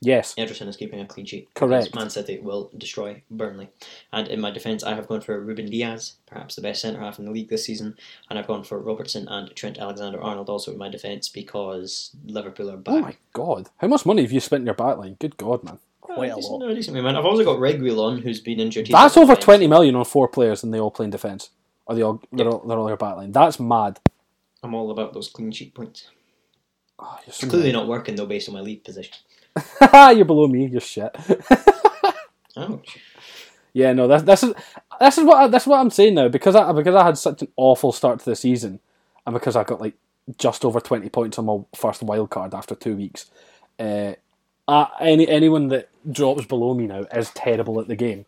[SPEAKER 1] Yes.
[SPEAKER 2] Ederson is keeping a clean sheet.
[SPEAKER 1] Correct.
[SPEAKER 2] Man City will destroy Burnley. And in my defence, I have gone for Ruben Dias, perhaps the best centre half in the league this season, and I've gone for Robertson and Trent Alexander Arnold also in my defence because Liverpool are
[SPEAKER 1] Oh
[SPEAKER 2] back.
[SPEAKER 1] my god. How much money have you spent in your backline? Good god, man.
[SPEAKER 3] Quite a
[SPEAKER 2] Uh, decent,
[SPEAKER 3] lot.
[SPEAKER 2] no, decent amount. I've also got Reguilon, who's been injured. He's
[SPEAKER 1] That's over
[SPEAKER 2] defence.
[SPEAKER 1] 20 million on four players and they all play in defence. Or they all, they're, all, they're all your backline. That's mad.
[SPEAKER 2] I'm all about those clean sheet points.
[SPEAKER 1] Oh,
[SPEAKER 2] It's
[SPEAKER 1] so
[SPEAKER 2] clearly not working though, based on my league position.
[SPEAKER 1] you're below me. You're shit.
[SPEAKER 2] Ouch.
[SPEAKER 1] Yeah, no, that's this is this is what I, that's what I'm saying now because I because I had such an awful start to the season, and because I got like just over twenty points on my first wild card after two weeks. Uh, uh, any anyone that drops below me now is terrible at the game.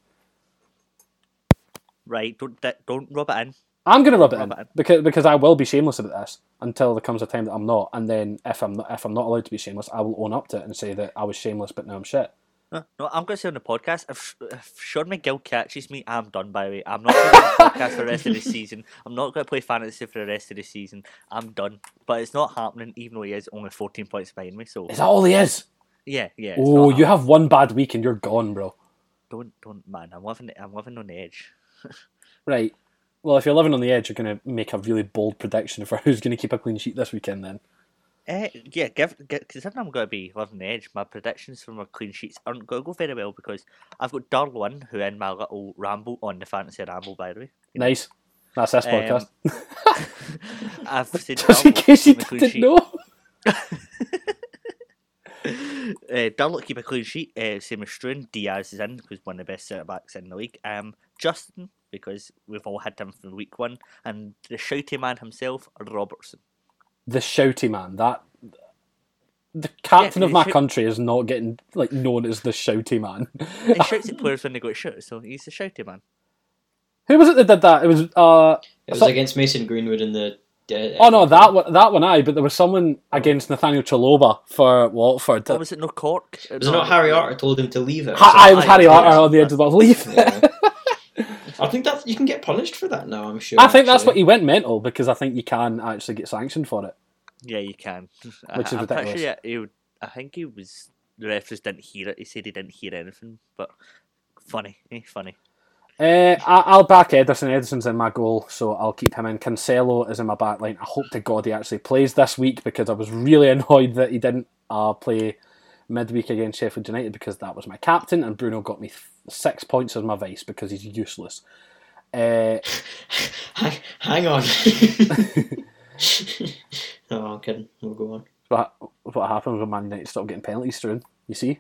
[SPEAKER 3] Right, don't don't rub it in.
[SPEAKER 1] I'm gonna rub it
[SPEAKER 3] Rub
[SPEAKER 1] in
[SPEAKER 3] it in.
[SPEAKER 1] because because I will be shameless about this until there comes a time that I'm not, and then if I'm not, if I'm not allowed to be shameless, I will own up to it and say that I was shameless, but now I'm shit.
[SPEAKER 3] No, no, I'm going to say on the podcast, if, if Sean McGill catches me, I'm done, by the way. I'm not going to podcast for the rest of the season. I'm not going to play fantasy for the rest of the season. I'm done. But it's not happening, even though he is only 14 points behind me. So,
[SPEAKER 1] Is that all he is?
[SPEAKER 3] yeah, yeah.
[SPEAKER 1] Oh, you have one bad week and you're gone, bro.
[SPEAKER 3] Don't, don't, man. I'm living, I'm living on the edge.
[SPEAKER 1] Right. Well, if you're living on the edge, you're going to make a really bold prediction for who's going to keep a clean sheet this weekend. Then
[SPEAKER 3] Uh, yeah, give, give, considering I'm going to be living on the edge, my predictions for my clean sheets aren't going to go very well because I've got Darwin, who in my little ramble on the fantasy ramble, by the way.
[SPEAKER 1] nice. That's this
[SPEAKER 3] Um,
[SPEAKER 1] podcast.
[SPEAKER 3] I've said
[SPEAKER 1] Just in case you
[SPEAKER 3] keep a clean
[SPEAKER 1] didn't
[SPEAKER 3] sheet.
[SPEAKER 1] know.
[SPEAKER 3] uh, keep a clean sheet. Uh, same as Struan. Diaz is in because one of the best centre backs in the league. Um, Justin because we've all had him from week one, and the shouty man himself, Robertson.
[SPEAKER 1] The shouty man. That the captain
[SPEAKER 3] Yeah,
[SPEAKER 1] of my
[SPEAKER 3] shout-
[SPEAKER 1] country is not getting like known as the shouty man.
[SPEAKER 3] He shouts at players when they go to shoot, so he's the shouty man.
[SPEAKER 1] Who was it that did that? It was uh
[SPEAKER 2] It was
[SPEAKER 1] So-
[SPEAKER 2] against Mason Greenwood in the. Uh,
[SPEAKER 1] oh no that one that one I but there was someone against Nathaniel Chalobah for Watford.
[SPEAKER 3] Oh, was it no Cork?
[SPEAKER 2] Was it not Harry Arter told him to leave it? or
[SPEAKER 1] Ha- I was
[SPEAKER 3] I-
[SPEAKER 1] Harry
[SPEAKER 3] yeah,
[SPEAKER 1] Arter on the edge of the leaf.
[SPEAKER 2] Yeah. I think that you can get punished for that now. I'm sure.
[SPEAKER 1] I think that's what he went mental because I think you can actually get sanctioned for it.
[SPEAKER 3] Yeah, you can.
[SPEAKER 1] Which is
[SPEAKER 3] I, I'm
[SPEAKER 1] ridiculous.
[SPEAKER 3] sure yeah, he would, I think he was. The referees didn't hear it. He said he didn't hear anything, but funny, eh? funny.
[SPEAKER 1] Uh, I- I'll back Ederson. Ederson's in my goal, so I'll keep him in. Cancelo is in my back line. I hope to God he actually plays this week because I was really annoyed that he didn't uh, play midweek against Sheffield United because that was my captain, and Bruno got me th- six points as my vice because he's useless. Uh,
[SPEAKER 2] hang, hang on. no, I'm kidding. We'll go on.
[SPEAKER 1] what, what happens when Man United stop getting penalties through? You see,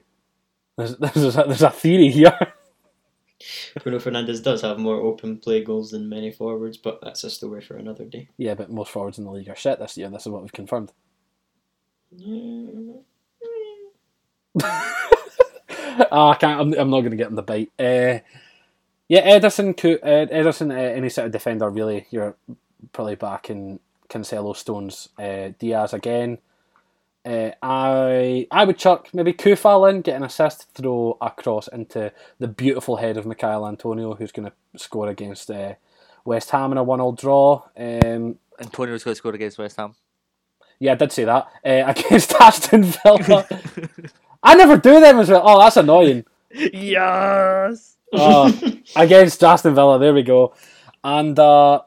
[SPEAKER 1] there's, there's, a, there's a theory here.
[SPEAKER 2] Bruno Fernandes does have more open play goals than many forwards, but that's a story for another day.
[SPEAKER 1] yeah, but most forwards in the league are shit this year. This is what we've confirmed. Ah, I can't. I'm, I'm not going to get in the bite. Uh, yeah, Ederson, Coo- uh, Ederson, uh, any sort of defender really. You're probably back in Cancelo, Stones, uh, Diaz again. Uh, I I would chuck maybe Coufal in, get an assist, throw a cross into the beautiful head of Mikhail Antonio, who's going to score against uh, West Ham in a one-all draw. Um,
[SPEAKER 3] Antonio's going to score against West Ham.
[SPEAKER 1] yeah, I did say that uh, against Aston Villa. I never do them as well. Oh, that's annoying.
[SPEAKER 3] yes.
[SPEAKER 1] Uh, against Aston Villa, there we go. And uh,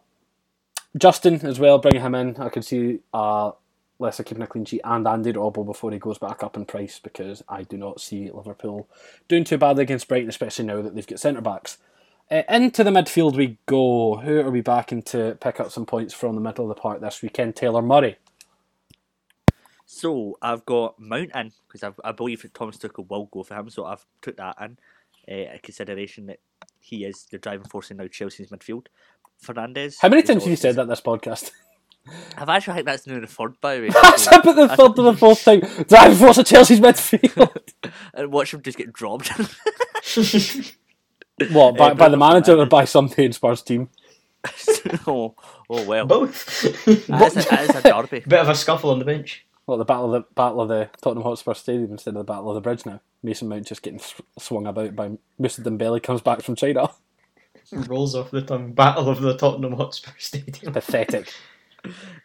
[SPEAKER 1] Justin as well, bringing him in. I can see uh, Leicester keeping a clean sheet and Andy Robbo before he goes back up in price because I do not see Liverpool doing too badly against Brighton, especially now that they've got centre backs. Uh, into the midfield we go. Who are we backing to pick up some points from the middle of the park this weekend? Taylor Murray.
[SPEAKER 3] So I've got Mount in because I believe that Thomas Tuchel will go for him. So I've took that in uh, consideration that he is the driving force in now Chelsea's midfield. Fernandes.
[SPEAKER 1] How many times have you said that this podcast?
[SPEAKER 3] I've actually think that's now the third by the way.
[SPEAKER 1] That's up at the third to the fourth time. Driving force of Chelsea's midfield.
[SPEAKER 3] and watch him just get dropped.
[SPEAKER 1] what, by,
[SPEAKER 3] Uh,
[SPEAKER 1] by the
[SPEAKER 3] Bruno
[SPEAKER 1] manager or by some in Spurs team?
[SPEAKER 3] oh, oh well.
[SPEAKER 2] Both.
[SPEAKER 3] That is, a, that is a derby.
[SPEAKER 2] Bit of a scuffle on the bench.
[SPEAKER 1] What, the battle of the battle of the Tottenham Hotspur Stadium instead of the battle of the bridge now? Mason Mount just getting swung about by Mousa Dembele comes back from China.
[SPEAKER 2] Rolls off the tongue. Battle of the Tottenham Hotspur Stadium.
[SPEAKER 1] Pathetic.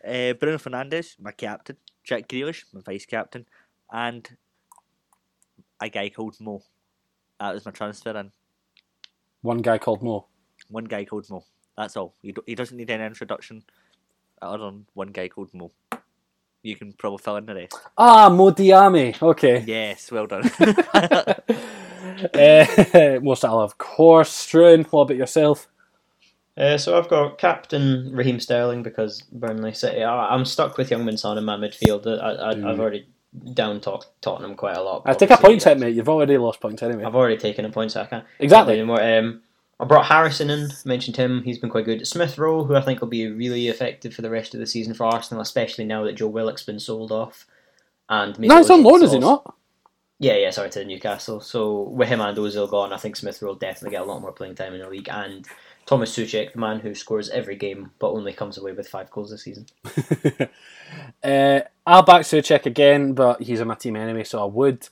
[SPEAKER 3] Uh, Bruno Fernandes, my captain. Jack Grealish, my vice captain, and a guy called Mo. That was my transfer in.
[SPEAKER 1] One guy called Mo.
[SPEAKER 3] One guy called Mo. That's all. He, do, he doesn't need any introduction other than one guy called Mo. You can probably fill in the rest.
[SPEAKER 1] Ah, Mo Diame. Okay.
[SPEAKER 3] Yes, well done.
[SPEAKER 1] uh, Mo Salah, of course. Struan, what about yourself?
[SPEAKER 2] Uh, so I've got captain Raheem Sterling because Burnley City. I, I'm stuck with Heung-min Son in my midfield. I, I,
[SPEAKER 1] Mm.
[SPEAKER 2] I've already down talked Tottenham quite a lot.
[SPEAKER 1] I take a point hit, mate. You've already lost points anyway.
[SPEAKER 2] I've already taken a point, so I can't.
[SPEAKER 1] Exactly.
[SPEAKER 2] anymore. Um, I brought Harrison in. Mentioned him. He's been quite good. Smith Rowe, who I think will be really effective for the rest of the season for Arsenal, especially now that Joe Willock's been sold off. And
[SPEAKER 1] No, he's on loan, is he not?
[SPEAKER 2] Yeah, yeah, sorry, to Newcastle. So with him and Ozil gone, I think Smith will definitely get a lot more playing time in the league. And Thomas Soucek, the man who scores every game but only comes away with five goals this season.
[SPEAKER 1] uh, I'll back Soucek again, but he's in my team anyway, so I would.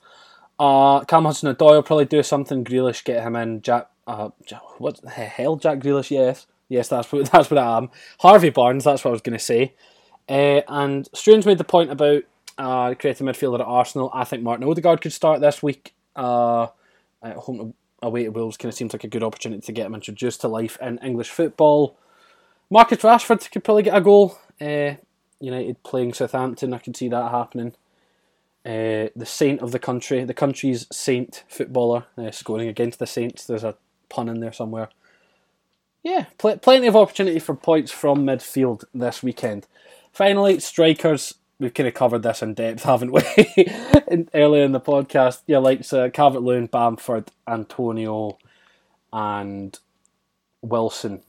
[SPEAKER 1] Uh, Cam Hudson Odoi will probably do something. Grealish, get him in. Jack, uh, what the hell? Jack Grealish, yes. Yes, that's what, that's what I am. Harvey Barnes, that's what I was going to say. Uh, and Strange made the point about uh, creating midfielder at Arsenal. I think Martin Odegaard could start this week. Uh, at home away to Wolves kind of seems like a good opportunity to get him introduced to life in English football. Marcus Rashford could probably get a goal. Uh, United playing Southampton, I can see that happening. Uh, the saint of the country, the country's saint footballer, uh, scoring against the Saints. There's a pun in there somewhere. Yeah, pl- plenty of opportunity for points from midfield this weekend. Finally, strikers. We've kind of covered this in depth, haven't we? in, earlier in the podcast, yeah, like uh, Calvert Lewin, Bamford, Antonio, and Wilson.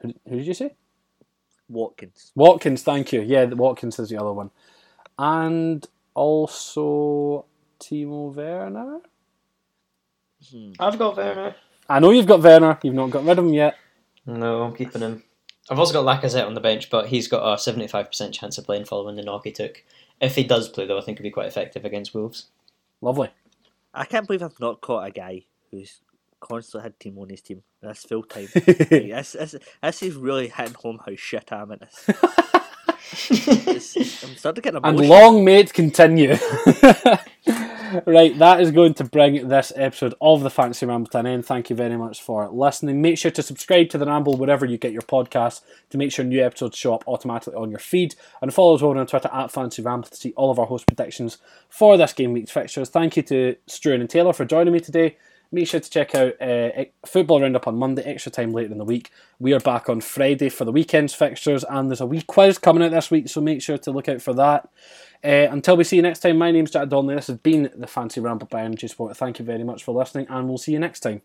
[SPEAKER 1] Who, who did you say?
[SPEAKER 3] Watkins.
[SPEAKER 1] Watkins, thank you. Yeah, Watkins is the other one. And also Timo Werner.
[SPEAKER 3] Hmm.
[SPEAKER 2] I've got Werner.
[SPEAKER 1] I know you've got Werner, you've not got rid of him yet.
[SPEAKER 2] No, I'm keeping him. I've also got Lacazette on the bench, but he's got a 75% chance of playing following the knock he took. If he does play, though, I think he'll be quite effective against Wolves.
[SPEAKER 1] Lovely.
[SPEAKER 3] I can't believe I've not caught a guy who's constantly had Team on his team. That's full time. like, this, this, this is really hitting home how shit I am at this. It's- I'm starting to get
[SPEAKER 1] a.
[SPEAKER 3] and
[SPEAKER 1] long may it continue. right, that is going to bring this episode of the Fantasy Ramble to an end. Thank you very much for listening. Make sure to subscribe to the Ramble wherever you get your podcasts to make sure new episodes show up automatically on your feed. And follow us over on Twitter at Fantasy Ramble to see all of our host predictions for this game week's fixtures. Thank you to Struan and Taylor for joining me today. Make sure to check out uh, Football Roundup on Monday, extra time later in the week. We are back on Friday for the weekend's fixtures, and there's a wee quiz coming out this week, so make sure to look out for that. Uh, until we see you next time, my name's Jack Donnelly. This has been the Fantasy Ramble by Energy Sport. Thank you very much for listening, and we'll see you next time.